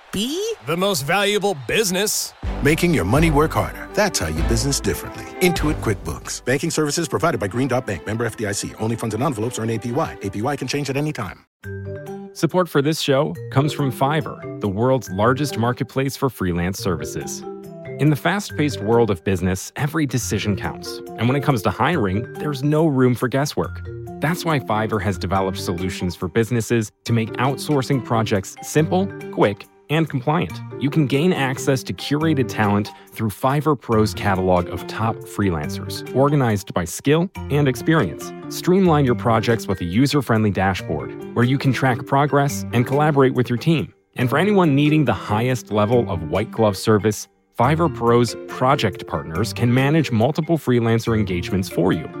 The most valuable business. Making your money work harder. That's how you business differently. Intuit QuickBooks. Banking services provided by Green Dot Bank. Member FDIC. Only funds and envelopes earn APY. APY can change at any time. Support for this show comes from Fiverr, the world's largest marketplace for freelance services. In the fast paced world of business, every decision counts. And when it comes to hiring, there's no room for guesswork. That's why Fiverr has developed solutions for businesses to make outsourcing projects simple, quick, and compliant. You can gain access to curated talent through Fiverr Pro's catalog of top freelancers, organized by skill and experience. Streamline your projects with a user friendly dashboard where you can track progress and collaborate with your team. And for anyone needing the highest level of white glove service, Fiverr Pro's project partners can manage multiple freelancer engagements for you.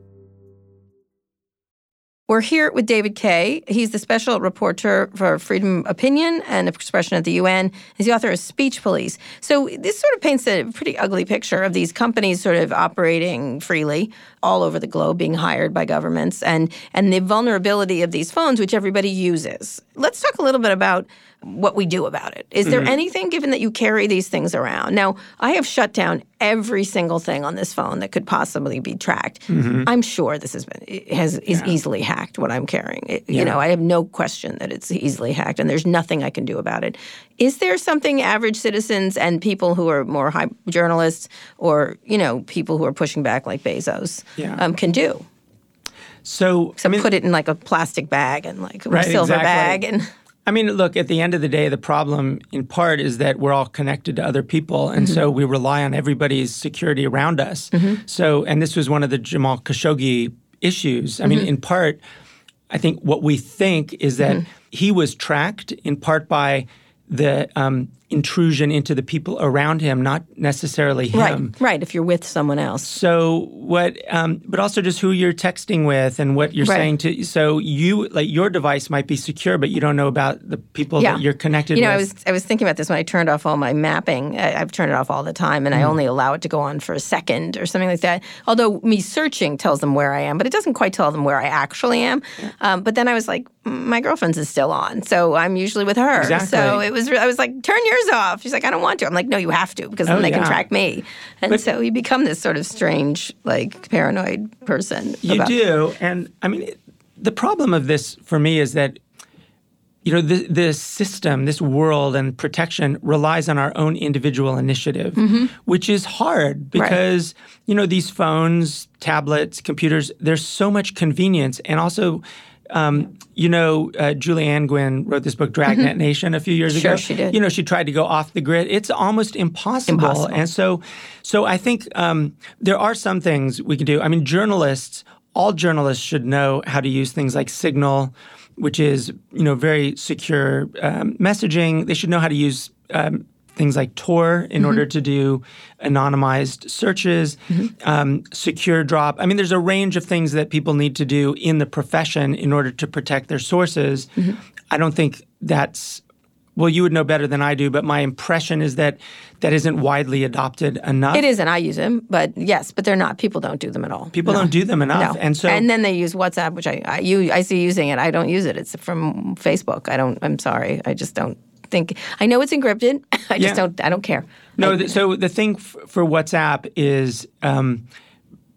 We're here with David Kaye. He's the special reporter for freedom of opinion and expression at the UN. He's the author of Speech Police. So this sort of paints a pretty ugly picture of these companies sort of operating freely all over the globe, being hired by governments, and and the vulnerability of these phones, which everybody uses. Let's talk a little bit about what we do about it. Is there anything, given that you carry these things around? Now, I have shut down every single thing on this phone that could possibly be tracked. I'm sure this has been has is easily hacked. What I'm carrying, It- you know, I have no question that it's easily hacked, and there's nothing I can do about it. Is there something average citizens and people who are more high journalists, or you know, people who are pushing back like Bezos, Yeah. um, can do? so So put it in like a plastic bag and like a Right, silver exactly. bag and. I mean, look, at the end of the day, the problem in part is that we're all connected to other people. And so mm-hmm. we rely on everybody's security around us. Mm-hmm. So, and this was one of the Jamal Khashoggi issues. I mean, mm-hmm. in part, I think what we think is that he was tracked in part by the um, intrusion into the people around him, not necessarily him. Right, right. If you're with someone else, So what? Um, but also just who you're texting with and what you're Right. saying to. So you like your device might be secure, but you don't know about the people that you're connected You know, with. I was I was thinking about this when I turned off all my mapping. I, I've turned it off all the time, and I Mm-hmm. only allow it to go on for a second or something like that. Although me searching tells them where I am, but it doesn't quite tell them where I actually am. Um, but then I was like, "Mm, my girlfriend's is still on, so I'm usually with her. Exactly. So it was. I was like, turn yours off. She's like, I don't want to. I'm like, no, you have to because then Oh, they can track me. And so you become this sort of strange, like paranoid person. You about- do, and I mean, it- the problem of this for me is that you know the the system, this world and protection relies on our own individual initiative, mm-hmm. which is hard because you know these phones, tablets, computers. There's so much convenience, and also. Um, you know, uh, Julia Angwin wrote this book, Dragnet Nation, a few years Mm-hmm. Sure, ago. she did. You know, she tried to go off the grid. It's almost impossible. Impossible. And so, so I think um, there are some things we can do. I mean, journalists, all journalists should know how to use things like Signal, which is you know very secure um, messaging. They should know how to use um, things like Tor in order mm-hmm. to do anonymized searches, mm-hmm. um, secure drop. I mean, there's a range of things that people need to do in the profession in order to protect their sources. Mm-hmm. I don't think that's well, you would know better than I do, but my impression is that that isn't widely adopted enough. It isn't. I use them, but yes, but they're not. People don't do them at all. People No. don't do them enough, No. and so and then they use WhatsApp, which I I, you, I see using it. I don't use it. It's from Facebook. I don't. I'm sorry. I just don't think. I know it's encrypted. I just Yeah. don't. I don't care. No, I- th- so the thing f- for WhatsApp is um,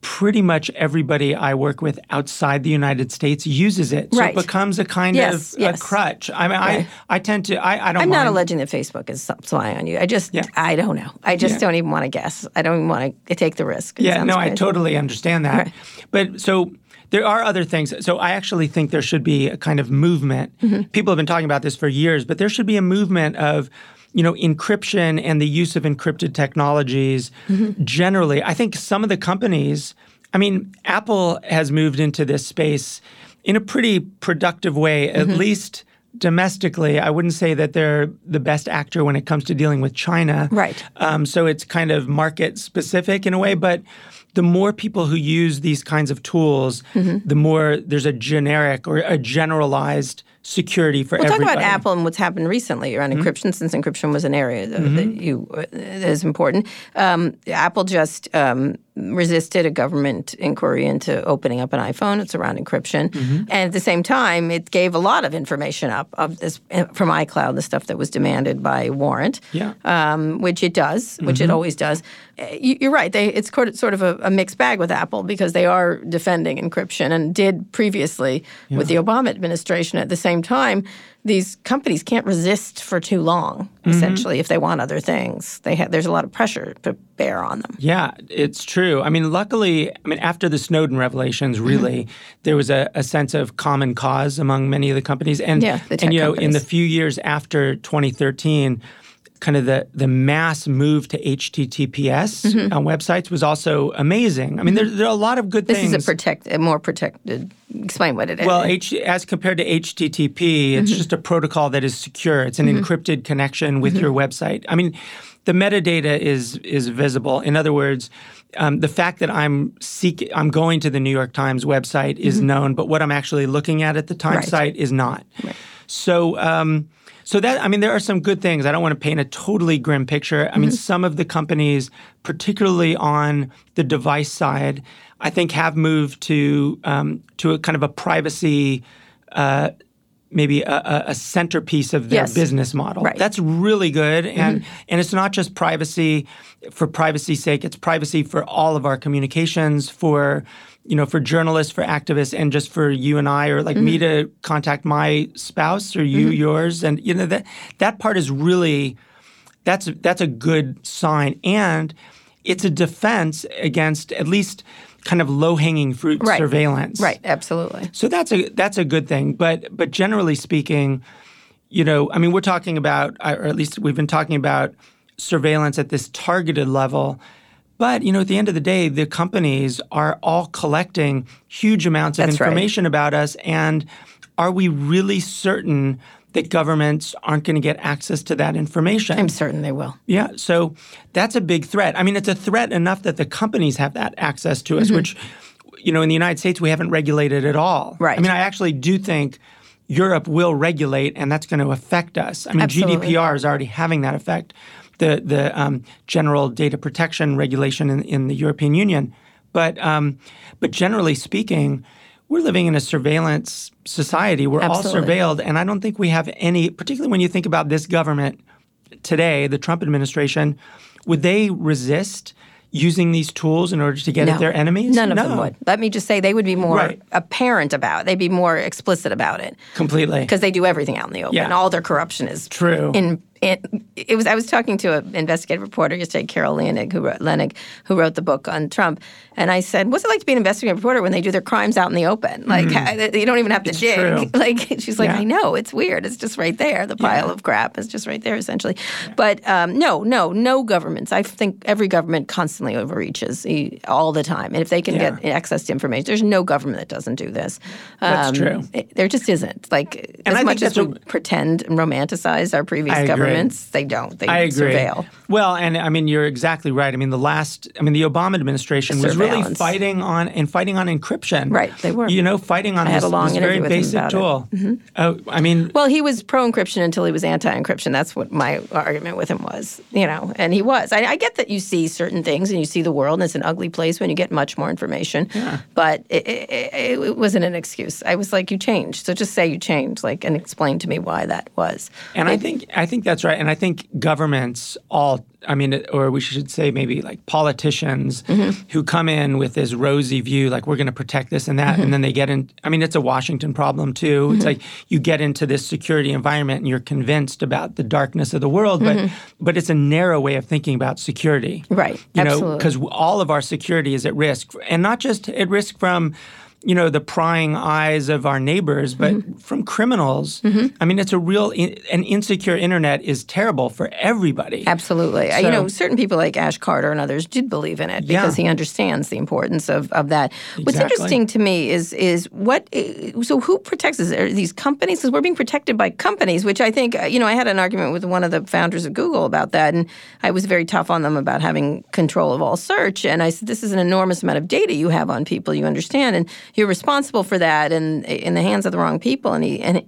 pretty much everybody I work with outside the United States uses it. So Right. it becomes a kind Yes, of yes. a crutch. I mean, Right. I, I tend to, I, I don't I'm not alleging that Facebook is spying on you. I just, Yeah. I don't know. I just Yeah. don't even want to guess. I don't even want to take the risk. It Yeah, no, I totally understand that. Right. But so there are other things. So I actually think there should be a kind of movement. Mm-hmm. People have been talking about this for years, but there should be a movement of you know encryption and the use of encrypted technologies Mm-hmm. generally. I think some of the companies, I mean, Apple has moved into this space in a pretty productive way, at Mm-hmm. least domestically. I wouldn't say that they're the best actor when it comes to dealing with China. Right. Um, so it's kind of market specific in a way, but the more people who use these kinds of tools, Mm-hmm. the more there's a generic or a generalized security for We'll talk about Apple and what's happened recently around encryption, since encryption was an area that, that you uh, that is important. Um, Apple just um, resisted a government inquiry into opening up an iPhone. It's around encryption, and at the same time, it gave a lot of information up of this uh, from iCloud, the stuff that was demanded by warrant. Yeah. um, which it does, which it always does. You- You're right. They, it's sort of- a, a mixed bag with Apple because they are defending encryption and did previously with the Obama administration. At the same time, these companies can't resist for too long. Essentially, if they want other things, they have, there's a lot of pressure to bear on them. Yeah, it's true. I mean, luckily, I mean, after the Snowden revelations, Mm-hmm. really, there was a, a sense of common cause among many of the companies, and Yeah, the tech and you know, in the few years after 2013, kind of the the mass move to HTTPS on websites was also amazing. I mean, there, there are a lot of good Mm-hmm. This things. is a protect, a more protected. Explain what it is. Well, H, as compared to HTTP, it's just a protocol that is secure. It's an encrypted connection with your website. I mean, the metadata is is visible. In other words, um, the fact that I'm seek, I'm going to the New York Times website is known, but what I'm actually looking at at the Times Right. site is not. So. Um, so that I mean, there are some good things. I don't want to paint a totally grim picture. I mean, some of the companies, particularly on the device side, I think have moved to um, to a kind of a privacy, uh, maybe a, a- centerpiece of their Yes. business model. Right. Mm-hmm. That's really good, and and it's not just privacy for privacy's sake. It's privacy for all of our communications for. You know, for journalists, for activists, and just for you and I, or like me Mm-hmm. to contact my spouse or you yours, and you know that that part is really that's that's a good sign, and it's a defense against at least kind of low hanging fruit Right. surveillance. right, absolutely. So that's a that's a good thing. But but generally speaking, you know, I mean, we're talking about, or at least we've been talking about surveillance at this targeted level. But you know, at the end of the day, the companies are all collecting huge amounts of That's right. information about us, and are we really certain that governments aren't going to get access to that information? I'm certain they will. Yeah, so that's a big threat. I mean, it's a threat enough that the companies have that access to us, which, you know, in the United States we haven't regulated at all. Mm-hmm. I mean, I actually do think Europe will regulate, and that's going to affect us. I mean, Absolutely. GDPR is already having that effect. The the um, general data protection regulation in, in the European Union, but um, but generally speaking. We're living in a surveillance society. We're all surveilled, and I don't think we have any, particularly when you think about this government today, the Trump administration, would they resist using these tools in order to get at their enemies? None of no. them would. Let me just say they would be more Right. apparent about it. They'd be more explicit about it Completely. because they do everything out in the open. Yeah. All their corruption is True. in it, it was I was talking to an investigative reporter yesterday, Carol Leonnig, who wrote Lenig, who wrote the book on Trump, and I said, "What's it like to be an investigative reporter when they do their crimes out in the open? Like mm. you don't even have to it's dig. True. Like she's like, yeah. I know it's weird. It's just right there. The pile yeah. of crap is just right there, essentially. Yeah. But um, no, no, no governments. I think every government constantly overreaches all the time, and if they can get access to information, there's no government that doesn't do this. Um, that's true. It, there just isn't. Like and as I much as we a, pretend and romanticize our previous I governments, they don't. They I agree. surveil. Well, and I mean, you're exactly right. I mean, the last, I mean, the Obama administration was really fighting on and fighting on encryption. Right, they were. You know, fighting on I this, had a long this very basic tool. Mm-hmm. Oh, I mean, well, he was pro encryption until he was anti encryption. That's what my argument with him was. You know, and he was. I, I, get that you see certain things and you see the world, and it's an ugly place when you get much more information. Yeah. But it, it, it wasn't an excuse. I was like, you changed. So just say you changed, like, and explain to me why that was. And I think I think that's right. And I think governments all I mean, or we should say maybe like politicians mm-hmm. who come in with this rosy view, like we're going to protect this and that, mm-hmm. and then they get in. I mean, it's a Washington problem too. Mm-hmm. It's like you get into this security environment and you're convinced about the darkness of the world, but Mm-hmm. but it's a narrow way of thinking about security, right? You Absolutely. know, because all of our security is at risk, and not just at risk from you know the prying eyes of our neighbors, but mm-hmm. from criminals. Mm-hmm. I mean, it's a real in, an insecure internet is terrible for everybody. Absolutely, so, you know, certain people like Ash Carter and others did believe in it because yeah. he understands the importance of, of that. Exactly. What's interesting to me is is what so who protects us? Are these companies? Because we're being protected by companies, which I think you know I had an argument with one of the founders of Google about that, and I was very tough on them about having control of all search, and I said this is an enormous amount of data you have on people, you understand, and you're responsible for that and in the hands of the wrong people. And he and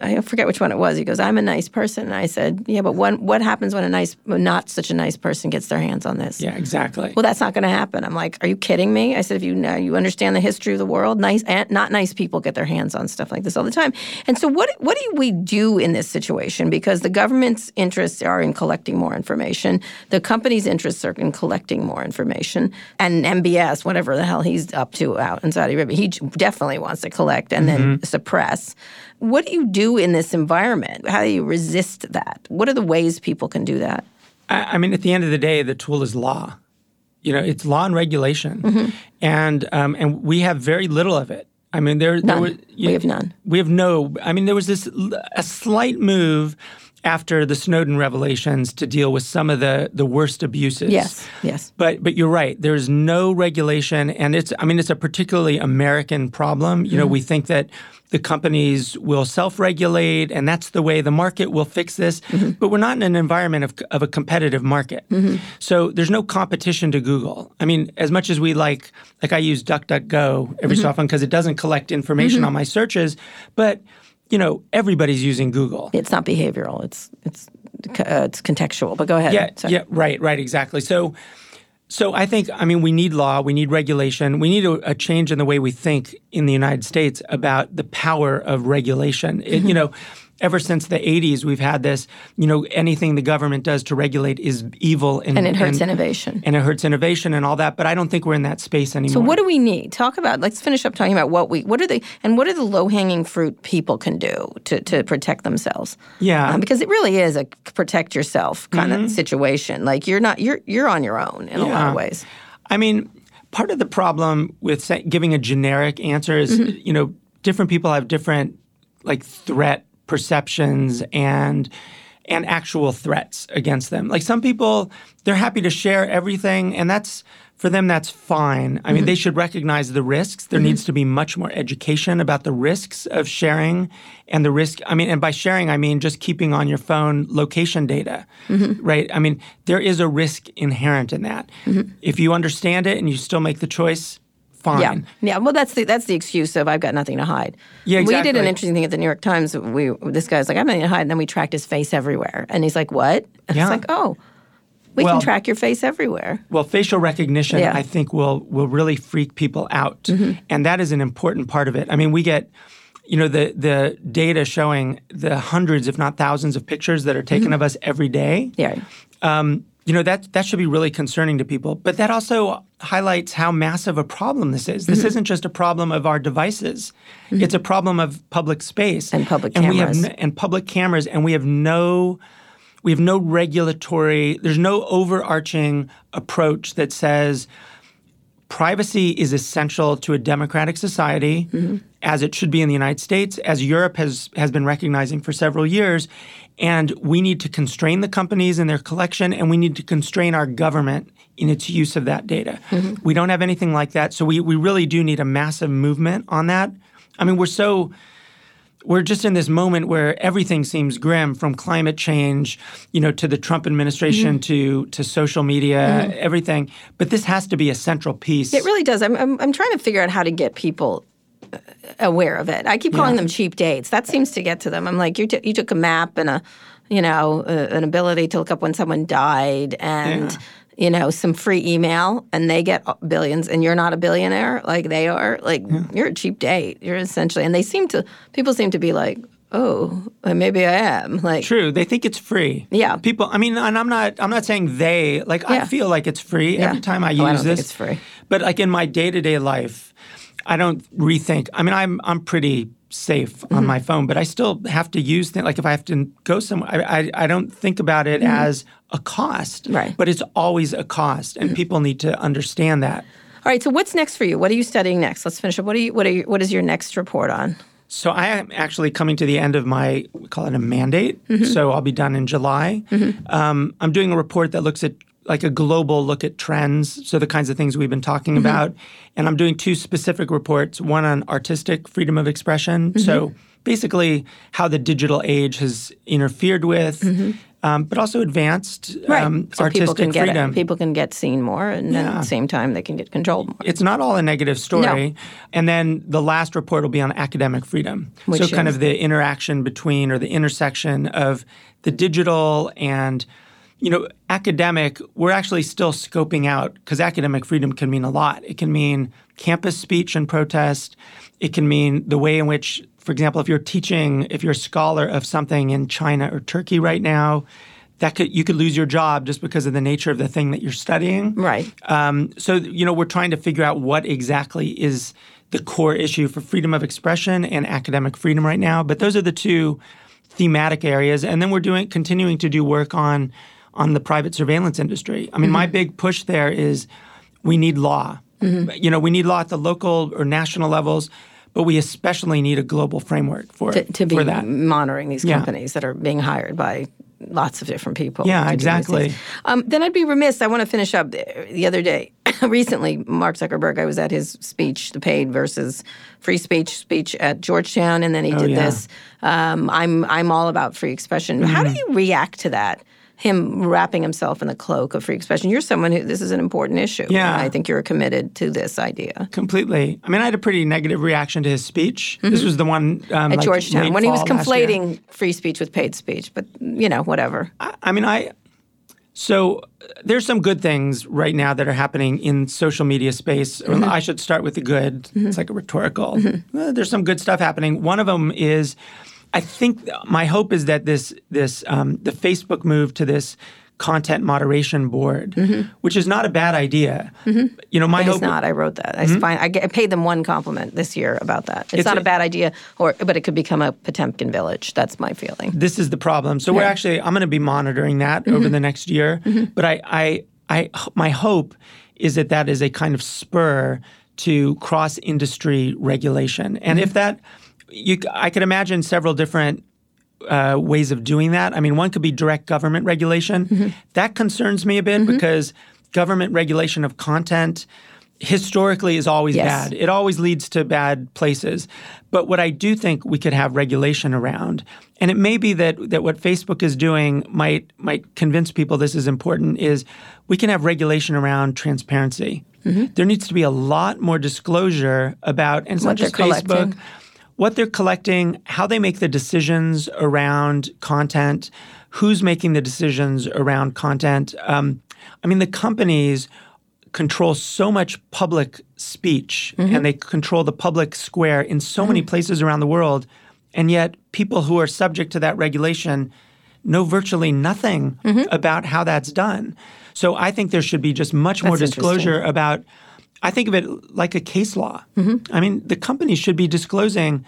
I forget which one it was. He goes, "I'm a nice person." And I said, "Yeah, but when, what happens when a nice, not such a nice person gets their hands on this?" Yeah, exactly. Well, that's not going to happen. I'm like, "Are you kidding me?" I said, "If you know, you understand the history of the world, nice, and not nice people get their hands on stuff like this all the time." And so, what what do we do in this situation? Because the government's interests are in collecting more information, the company's interests are in collecting more information, and MBS, whatever the hell he's up to out in Saudi Arabia, he definitely wants to collect and mm-hmm. then suppress. What do you do in this environment? How do you resist that? What are the ways people can do that? I, I mean, at the end of the day, the tool is law. You know, it's law and regulation, mm-hmm. and um, and we have very little of it. I mean, there, none. there was, we have none. We have no. I mean, there was this a slight move after the Snowden revelations to deal with some of the the worst abuses. Yes, yes. But but you're right. There's no regulation, and it's. I mean, it's a particularly American problem. You mm-hmm. know, we think that the companies will self-regulate, and that's the way the market will fix this. Mm-hmm. But we're not in an environment of, of a competitive market, mm-hmm. so there's no competition to Google. I mean, as much as we like, like I use DuckDuckGo every so often because it doesn't collect information on my searches, but you know, everybody's using Google. It's not behavioral. It's it's uh, it's contextual. But go ahead. Yeah, Sorry. yeah, right, right, exactly. So, so I think I mean we need law, we need regulation, we need a, a change in the way we think in the United States about the power of regulation. It, Mm-hmm. you know. Ever since the 80s, we've had this, you know, anything the government does to regulate is evil. And, and it hurts innovation. And it hurts innovation and all that. But I don't think we're in that space anymore. So what do we need? Talk about, let's finish up talking about what we, what are the, and what are the low-hanging fruit people can do to, to protect themselves? Yeah. Um, because it really is a protect yourself kind Mm-hmm. of situation. Like you're not, you're, you're on your own in a lot of ways. I mean, part of the problem with giving a generic answer is, Mm-hmm. you know, different people have different like threat perceptions and and actual threats against them. Like some people, they're happy to share everything, and that's for them. That's fine. I mean, mm-hmm. they should recognize the risks. There mm-hmm. needs to be much more education about the risks of sharing and the risk. I mean, and by sharing, I mean just keeping on your phone location data, mm-hmm. right? I mean, there is a risk inherent in that. If you understand it and you still make the choice, fine. Yeah, yeah. Well, that's the that's the excuse of I've got nothing to hide. Yeah, We did an interesting thing at the New York Times. We this guy's like I have nothing to hide, and then we tracked his face everywhere, and he's like, "What?" And Yeah. it's like, "Oh, we Well- can track your face everywhere." Well, facial recognition, Yeah. I think, will will really freak people out, mm-hmm. and that is an important part of it. I mean, we get, you know, the the data showing the hundreds, if not thousands, of pictures that are taken mm-hmm. of us every day. Yeah. Um, You know that that should be really concerning to people. But that also highlights how massive a problem this is. Mm-hmm. This isn't just a problem of our devices; it's a problem of public space And public and we cameras. have n- and public cameras, and we have no we have no regulatory, there's no overarching approach that says privacy is essential to a democratic society, as it should be in the United States, as Europe has, has been recognizing for several years. And we need to constrain the companies in their collection, and we need to constrain our government in its use of that data. Mm-hmm. We don't have anything like that. So we, we really do need a massive movement on that. I mean, we're so we're just in this moment where everything seems grim from climate change, you know, to the Trump administration mm-hmm. to to social media, mm-hmm. everything. But this has to be a central piece. It really does. I'm, I'm, I'm trying to figure out how to get people aware of it. I keep calling them cheap dates. That seems to get to them. I'm like, you, t- you took a map and a, you know, uh, an ability to look up when someone died and. Yeah. You know, some free email, and they get billions, and you're not a billionaire like they are. Like you're a cheap date. You're essentially, and they seem to. People seem to be like, "Oh, uh, maybe I am." Like, True. They think it's free. Yeah. People. I mean, and I'm not. I'm not saying they. Like I feel like it's free Yeah. every time I use Oh, I don't this. think it's free. But like in my day to day life, I don't rethink. I mean, I'm I'm pretty safe Mm-hmm. on my phone, but I still have to use things. Like if I have to go somewhere, I I, I don't think about it as a cost. Mm-hmm. Right. Mm-hmm. But it's always a cost, and people need to understand that. all right. So, what's next for you? What are you studying next? Let's finish up. What are you? What are you, What is your next report on? So I am actually coming to the end of my we call it a mandate. So I'll be done in July. Um, I'm doing a report that looks at like a global look at trends, so the kinds of things we've been talking about, and I'm doing two specific reports. One on artistic freedom of expression. So basically, how the digital age has interfered with, um, but also advanced um, so artistic people can get freedom. it. People can get seen more, and then at the same time, they can get controlled more. it's not all a negative story. And then the last report will be on academic freedom. Which so kind is? of the interaction between or the intersection of the digital and you know, academic, we're actually still scoping out because academic freedom can mean a lot. It can mean campus speech and protest. It can mean the way in which, for example, if you're teaching, if you're a scholar of something in China or Turkey right now, that could you could lose your job just because of the nature of the thing that you're studying. Right. Um, so you know, we're trying to figure out what exactly is the core issue for freedom of expression and academic freedom right now. But those are the two thematic areas, and then we're doing continuing to do work on on the private surveillance industry. I mean, my big push there is we need law. You know, we need law at the local or national levels, but we especially need a global framework for to, to be for that. monitoring these Yeah. companies that are being hired by lots of different people. Yeah, to do these exactly. Um, then I'd be remiss. I want to finish up the the other day. recently, Mark Zuckerberg. I was at his speech, the paid versus free speech speech at Georgetown, and then he did Oh, yeah. this. Um, I'm I'm all about free expression. How Mm-hmm. do you react to that? Him wrapping himself in the cloak of free expression. You're someone who this is an important issue. Yeah. and I think you're committed to this idea. Completely. I mean, I had a pretty negative reaction to his speech. This was the one um, Mm-hmm. At like, Georgetown, when he was fall last year. conflating free speech with paid speech, but you know, whatever. I, I mean, I. So uh, there's some good things right now that are happening in social media space. Mm-hmm. I should start with the good. It's like a rhetorical. Uh, there's some good stuff happening. One of them is, I think my hope is that this this um, the Facebook move to this content moderation board, mm-hmm. which is not a bad idea. Mm-hmm. You know, my Mm-hmm. Hope is not. I wrote that. I hmm? find I, I paid them one compliment this year about that. It's, It's not a, a- bad idea, or but it could become a Potemkin village. That's my feeling. this is the problem. So we're actually I'm going to be monitoring that mm-hmm. over the next year. But I, I, I, my hope is that that is a kind of spur to cross industry regulation. And if that, you, I could imagine several different. Uh, ways of doing that. I mean, one could be direct government regulation. That concerns me a bit because government regulation of content historically is always Yes. bad. It always leads to bad places. But what I do think we could have regulation around, and it may be that that what Facebook is doing might might convince people this is important, is we can have regulation around transparency. Mm-hmm. There needs to be a lot more disclosure about, and it's What not just Facebook, collecting. What they're collecting, how they make the decisions around content, who's making the decisions around content. Um, I mean, the companies control so much public speech and mm-hmm. they control the public square in so many mm-hmm. places around the world. And yet, people who are subject to that regulation know virtually nothing mm-hmm. about how that's done. So I think there should be just much more That's disclosure about. I think of it like a case law. I mean, the companies should be disclosing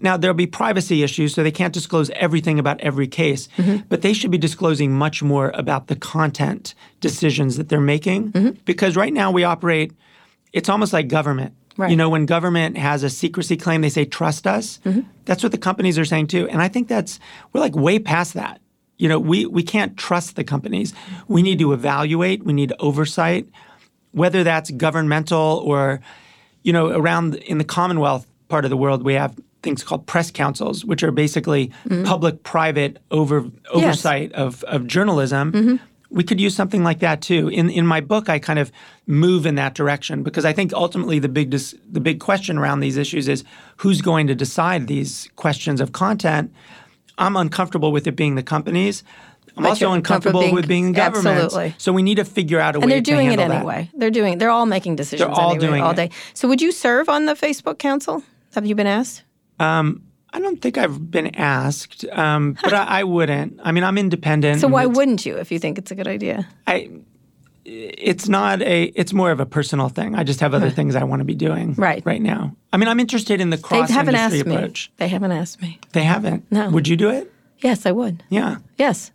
now there'll be privacy issues, so they can't disclose everything about every case, Mm-hmm. but they should be disclosing much more about the content decisions that they're making. Mm-hmm. Because right now we operate, it's almost like government. Right. You know, when government has a secrecy claim, they say, trust us. Mm-hmm. That's what the companies are saying too. And I think that's, we're like way past that. You know, we, we can't trust the companies. We need to evaluate, we need oversight, whether that's governmental or, you know, around in the Commonwealth part of the world, we have things called press councils, which are basically mm-hmm. public-private over oversight of, of journalism. Mm-hmm. We could use something like that too. In in my book, I kind of move in that direction because I think ultimately the big dis- the big question around these issues is who's going to decide these questions of content. I'm uncomfortable with it being the companies. I'm also uncomfortable comfortable with being- being government. Absolutely. So we need to figure out a And way And they're doing it handle that. anyway. They're doing. They're all making decisions. They're all anyway, doing all it. day. So, would you serve on the Facebook Council? Have you been asked? I don't think I've been asked, um, but I, I wouldn't. I mean, I'm independent. So why wouldn't you if you think it's a good idea? I? It's not a. It's more of a personal thing. I just have other things I want to be doing Right. right now. I mean, I'm interested in the They cross haven't industry asked me. approach. They haven't asked me. They haven't. No. Would you do it? Yes, I would. Yeah. Yes,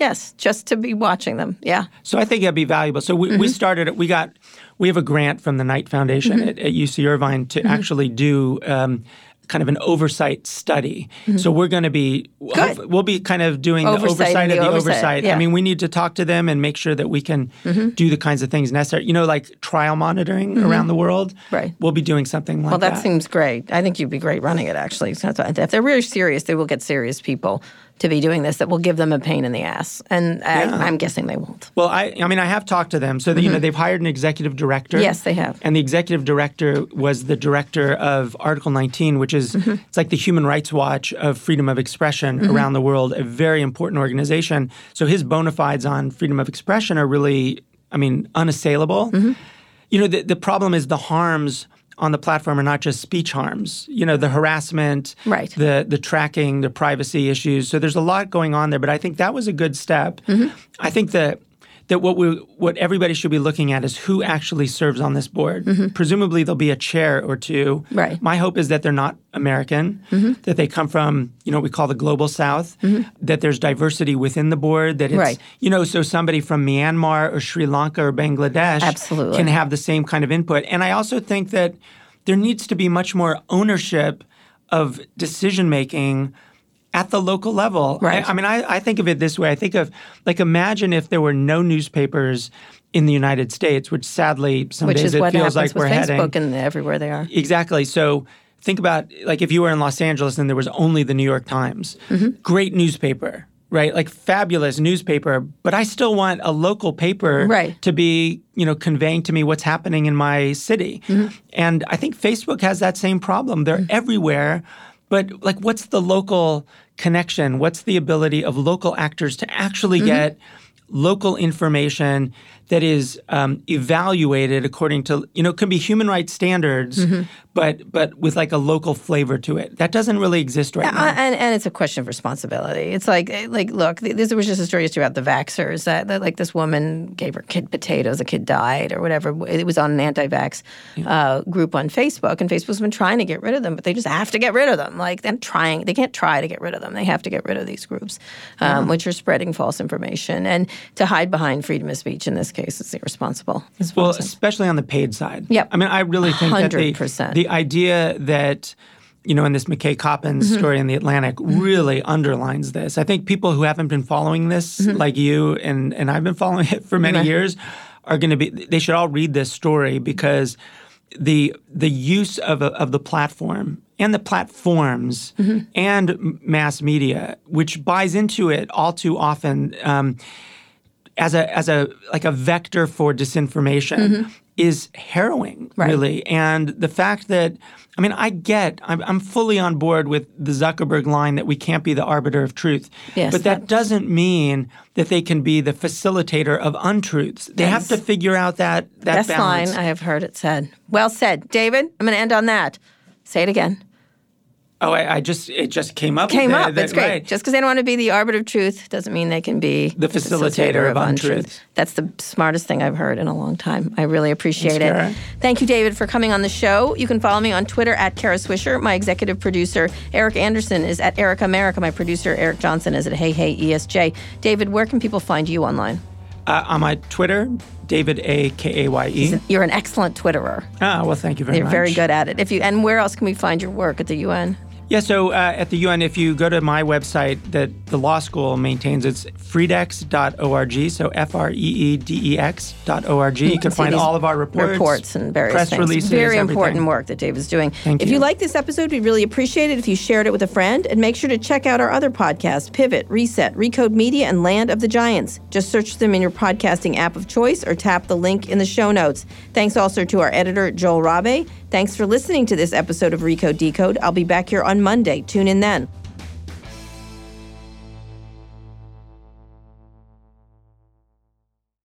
yes, just to be watching them. Yeah. So I think it'd be valuable. So we, we Mm-hmm. started it. We got we have a grant from the Knight Foundation Mm-hmm. at, at UC Irvine to actually do um, kind of an oversight study. So we're going to be Mm-hmm. Good. we'll be kind of doing Oversight the oversight of the the oversight, oversight. yeah. I mean, we need to talk to them and make sure that we can do the kinds of things necessary. You know, like trial monitoring around the world. Mm-hmm. Right. We'll be doing something like that. Well, that that. seems great. I think you'd be great running it. Actually, if they're really serious, they will get serious people to be doing this. That will give them a pain in the ass, and I, I'm guessing they won't. Well, I, I mean, I have talked to them. So that, you know, they've hired an executive director. Mm-hmm. Yes, they have. And the executive director was the director of Article 19, which is Mm-hmm. it's like the Human Rights Watch of freedom of expression around the world, a very important organization. So his bona fides on freedom of expression are really, I mean, unassailable. Mm-hmm. You know, the, the problem is the harms on the platform are not just speech harms. You know, the harassment, Right. the the tracking, the privacy issues. So there's a lot going on there, but I think that was a good step. Mm-hmm. I think that that what we what everybody should be looking at is who actually serves on this board. Presumably there'll be a chair or two. Mm-hmm. Right. Mm-hmm. My hope is that they're not American, that they come from, you know, what we call the global south, that there's diversity within the board, that it's Right. you know, so somebody from Myanmar or Sri Lanka or Bangladesh Absolutely. can have the same kind of input. And I also think that there needs to be much more ownership of decision making at the local level. Right. I, I mean, I, I think of it this way. I think of like imagine if there were no newspapers in the United States, which sadly some Which days is it what feels like with we're heading. Facebook and everywhere they are. Exactly. So think about like if you were in Los Angeles and there was only the New York Times, Mm-hmm. great newspaper, right? Like fabulous newspaper, but I still want a local paper Right. to be, you know, conveying to me what's happening in my city. Mm-hmm. And I think Facebook has that same problem. They're everywhere, but like what's the local connection? What's the ability of local actors to actually mm-hmm. get local information that is um, evaluated according to you know it can be human rights standards, but but with like a local flavor to it. That doesn't really exist right now. And, and it's a question of responsibility. It's like eh, like look, this was just a story about the vaxxers that, that like this woman gave her kid potatoes, a kid died or whatever. It was on an anti-vax uh, group on Facebook, and Facebook's been trying to get rid of them, but they just have to get rid of them. Like they're trying, they can't try to get rid of them. They have to get rid of these groups, um, which are spreading false information, and to hide behind freedom of speech in this case is irresponsible. is what Well, especially on the paid side. Yep. I mean, I really think that the, 100%. the idea that, you know, in this McKay Coppins Mm-hmm. story in the Atlantic really underlines this. I think people who haven't been following this, Mm-hmm. like you and, and I've been following it for many years, are going to be, they should all read this story because the the use of, of the platform and the platforms Mm-hmm. and mass media, which buys into it all too often, um, as a as a like a vector for disinformation is harrowing Mm-hmm. Right. really and the fact that i mean i get I'm, I'm fully on board with the zuckerberg line that we can't be the arbiter of truth Yes, but that, that- doesn't mean that they can be the facilitator of untruths they have to figure out that that Best balance line I have heard it said. Well said, David. I'm going to end on that. Say it again. Oh, I, I just it just came up. Came with up. That's great. right. Just because they don't want to be the arbiter of truth doesn't mean they can be The facilitator of untruth. That's the smartest thing I've heard in a long time. I really appreciate Thanks, it. Thank you, David, for coming on the show. You can follow me on Twitter at Kara Swisher. My executive producer, Erica Anderson, is at Eric America. My producer, Eric Johnson, is at Hey Hey ESJ. David, where can people find you online? Uh, on my Twitter, David A K A Y E. You're an excellent Twitterer. Ah, well, thank you very much. You're very good at it. If you and where else can we find your work at the UN? Yeah, so uh, at the UN, if you go to my website that the law school maintains, it's freedex.org, so F R E E D E X dot org. You, can see find all of our reports, reports and various press things. releases. Very everything. important work that Dave is doing. Thank if you. you like this episode, we'd really appreciate it if you shared it with a friend. And make sure to check out our other podcasts Pivot, Reset, Recode Media, and Land of the Giants. Just search them in your podcasting app of choice or tap the link in the show notes. Thanks also to our editor, Joel Rabe. Thanks for listening to this episode of Recode Decode. I'll be back here on Monday. Tune in then.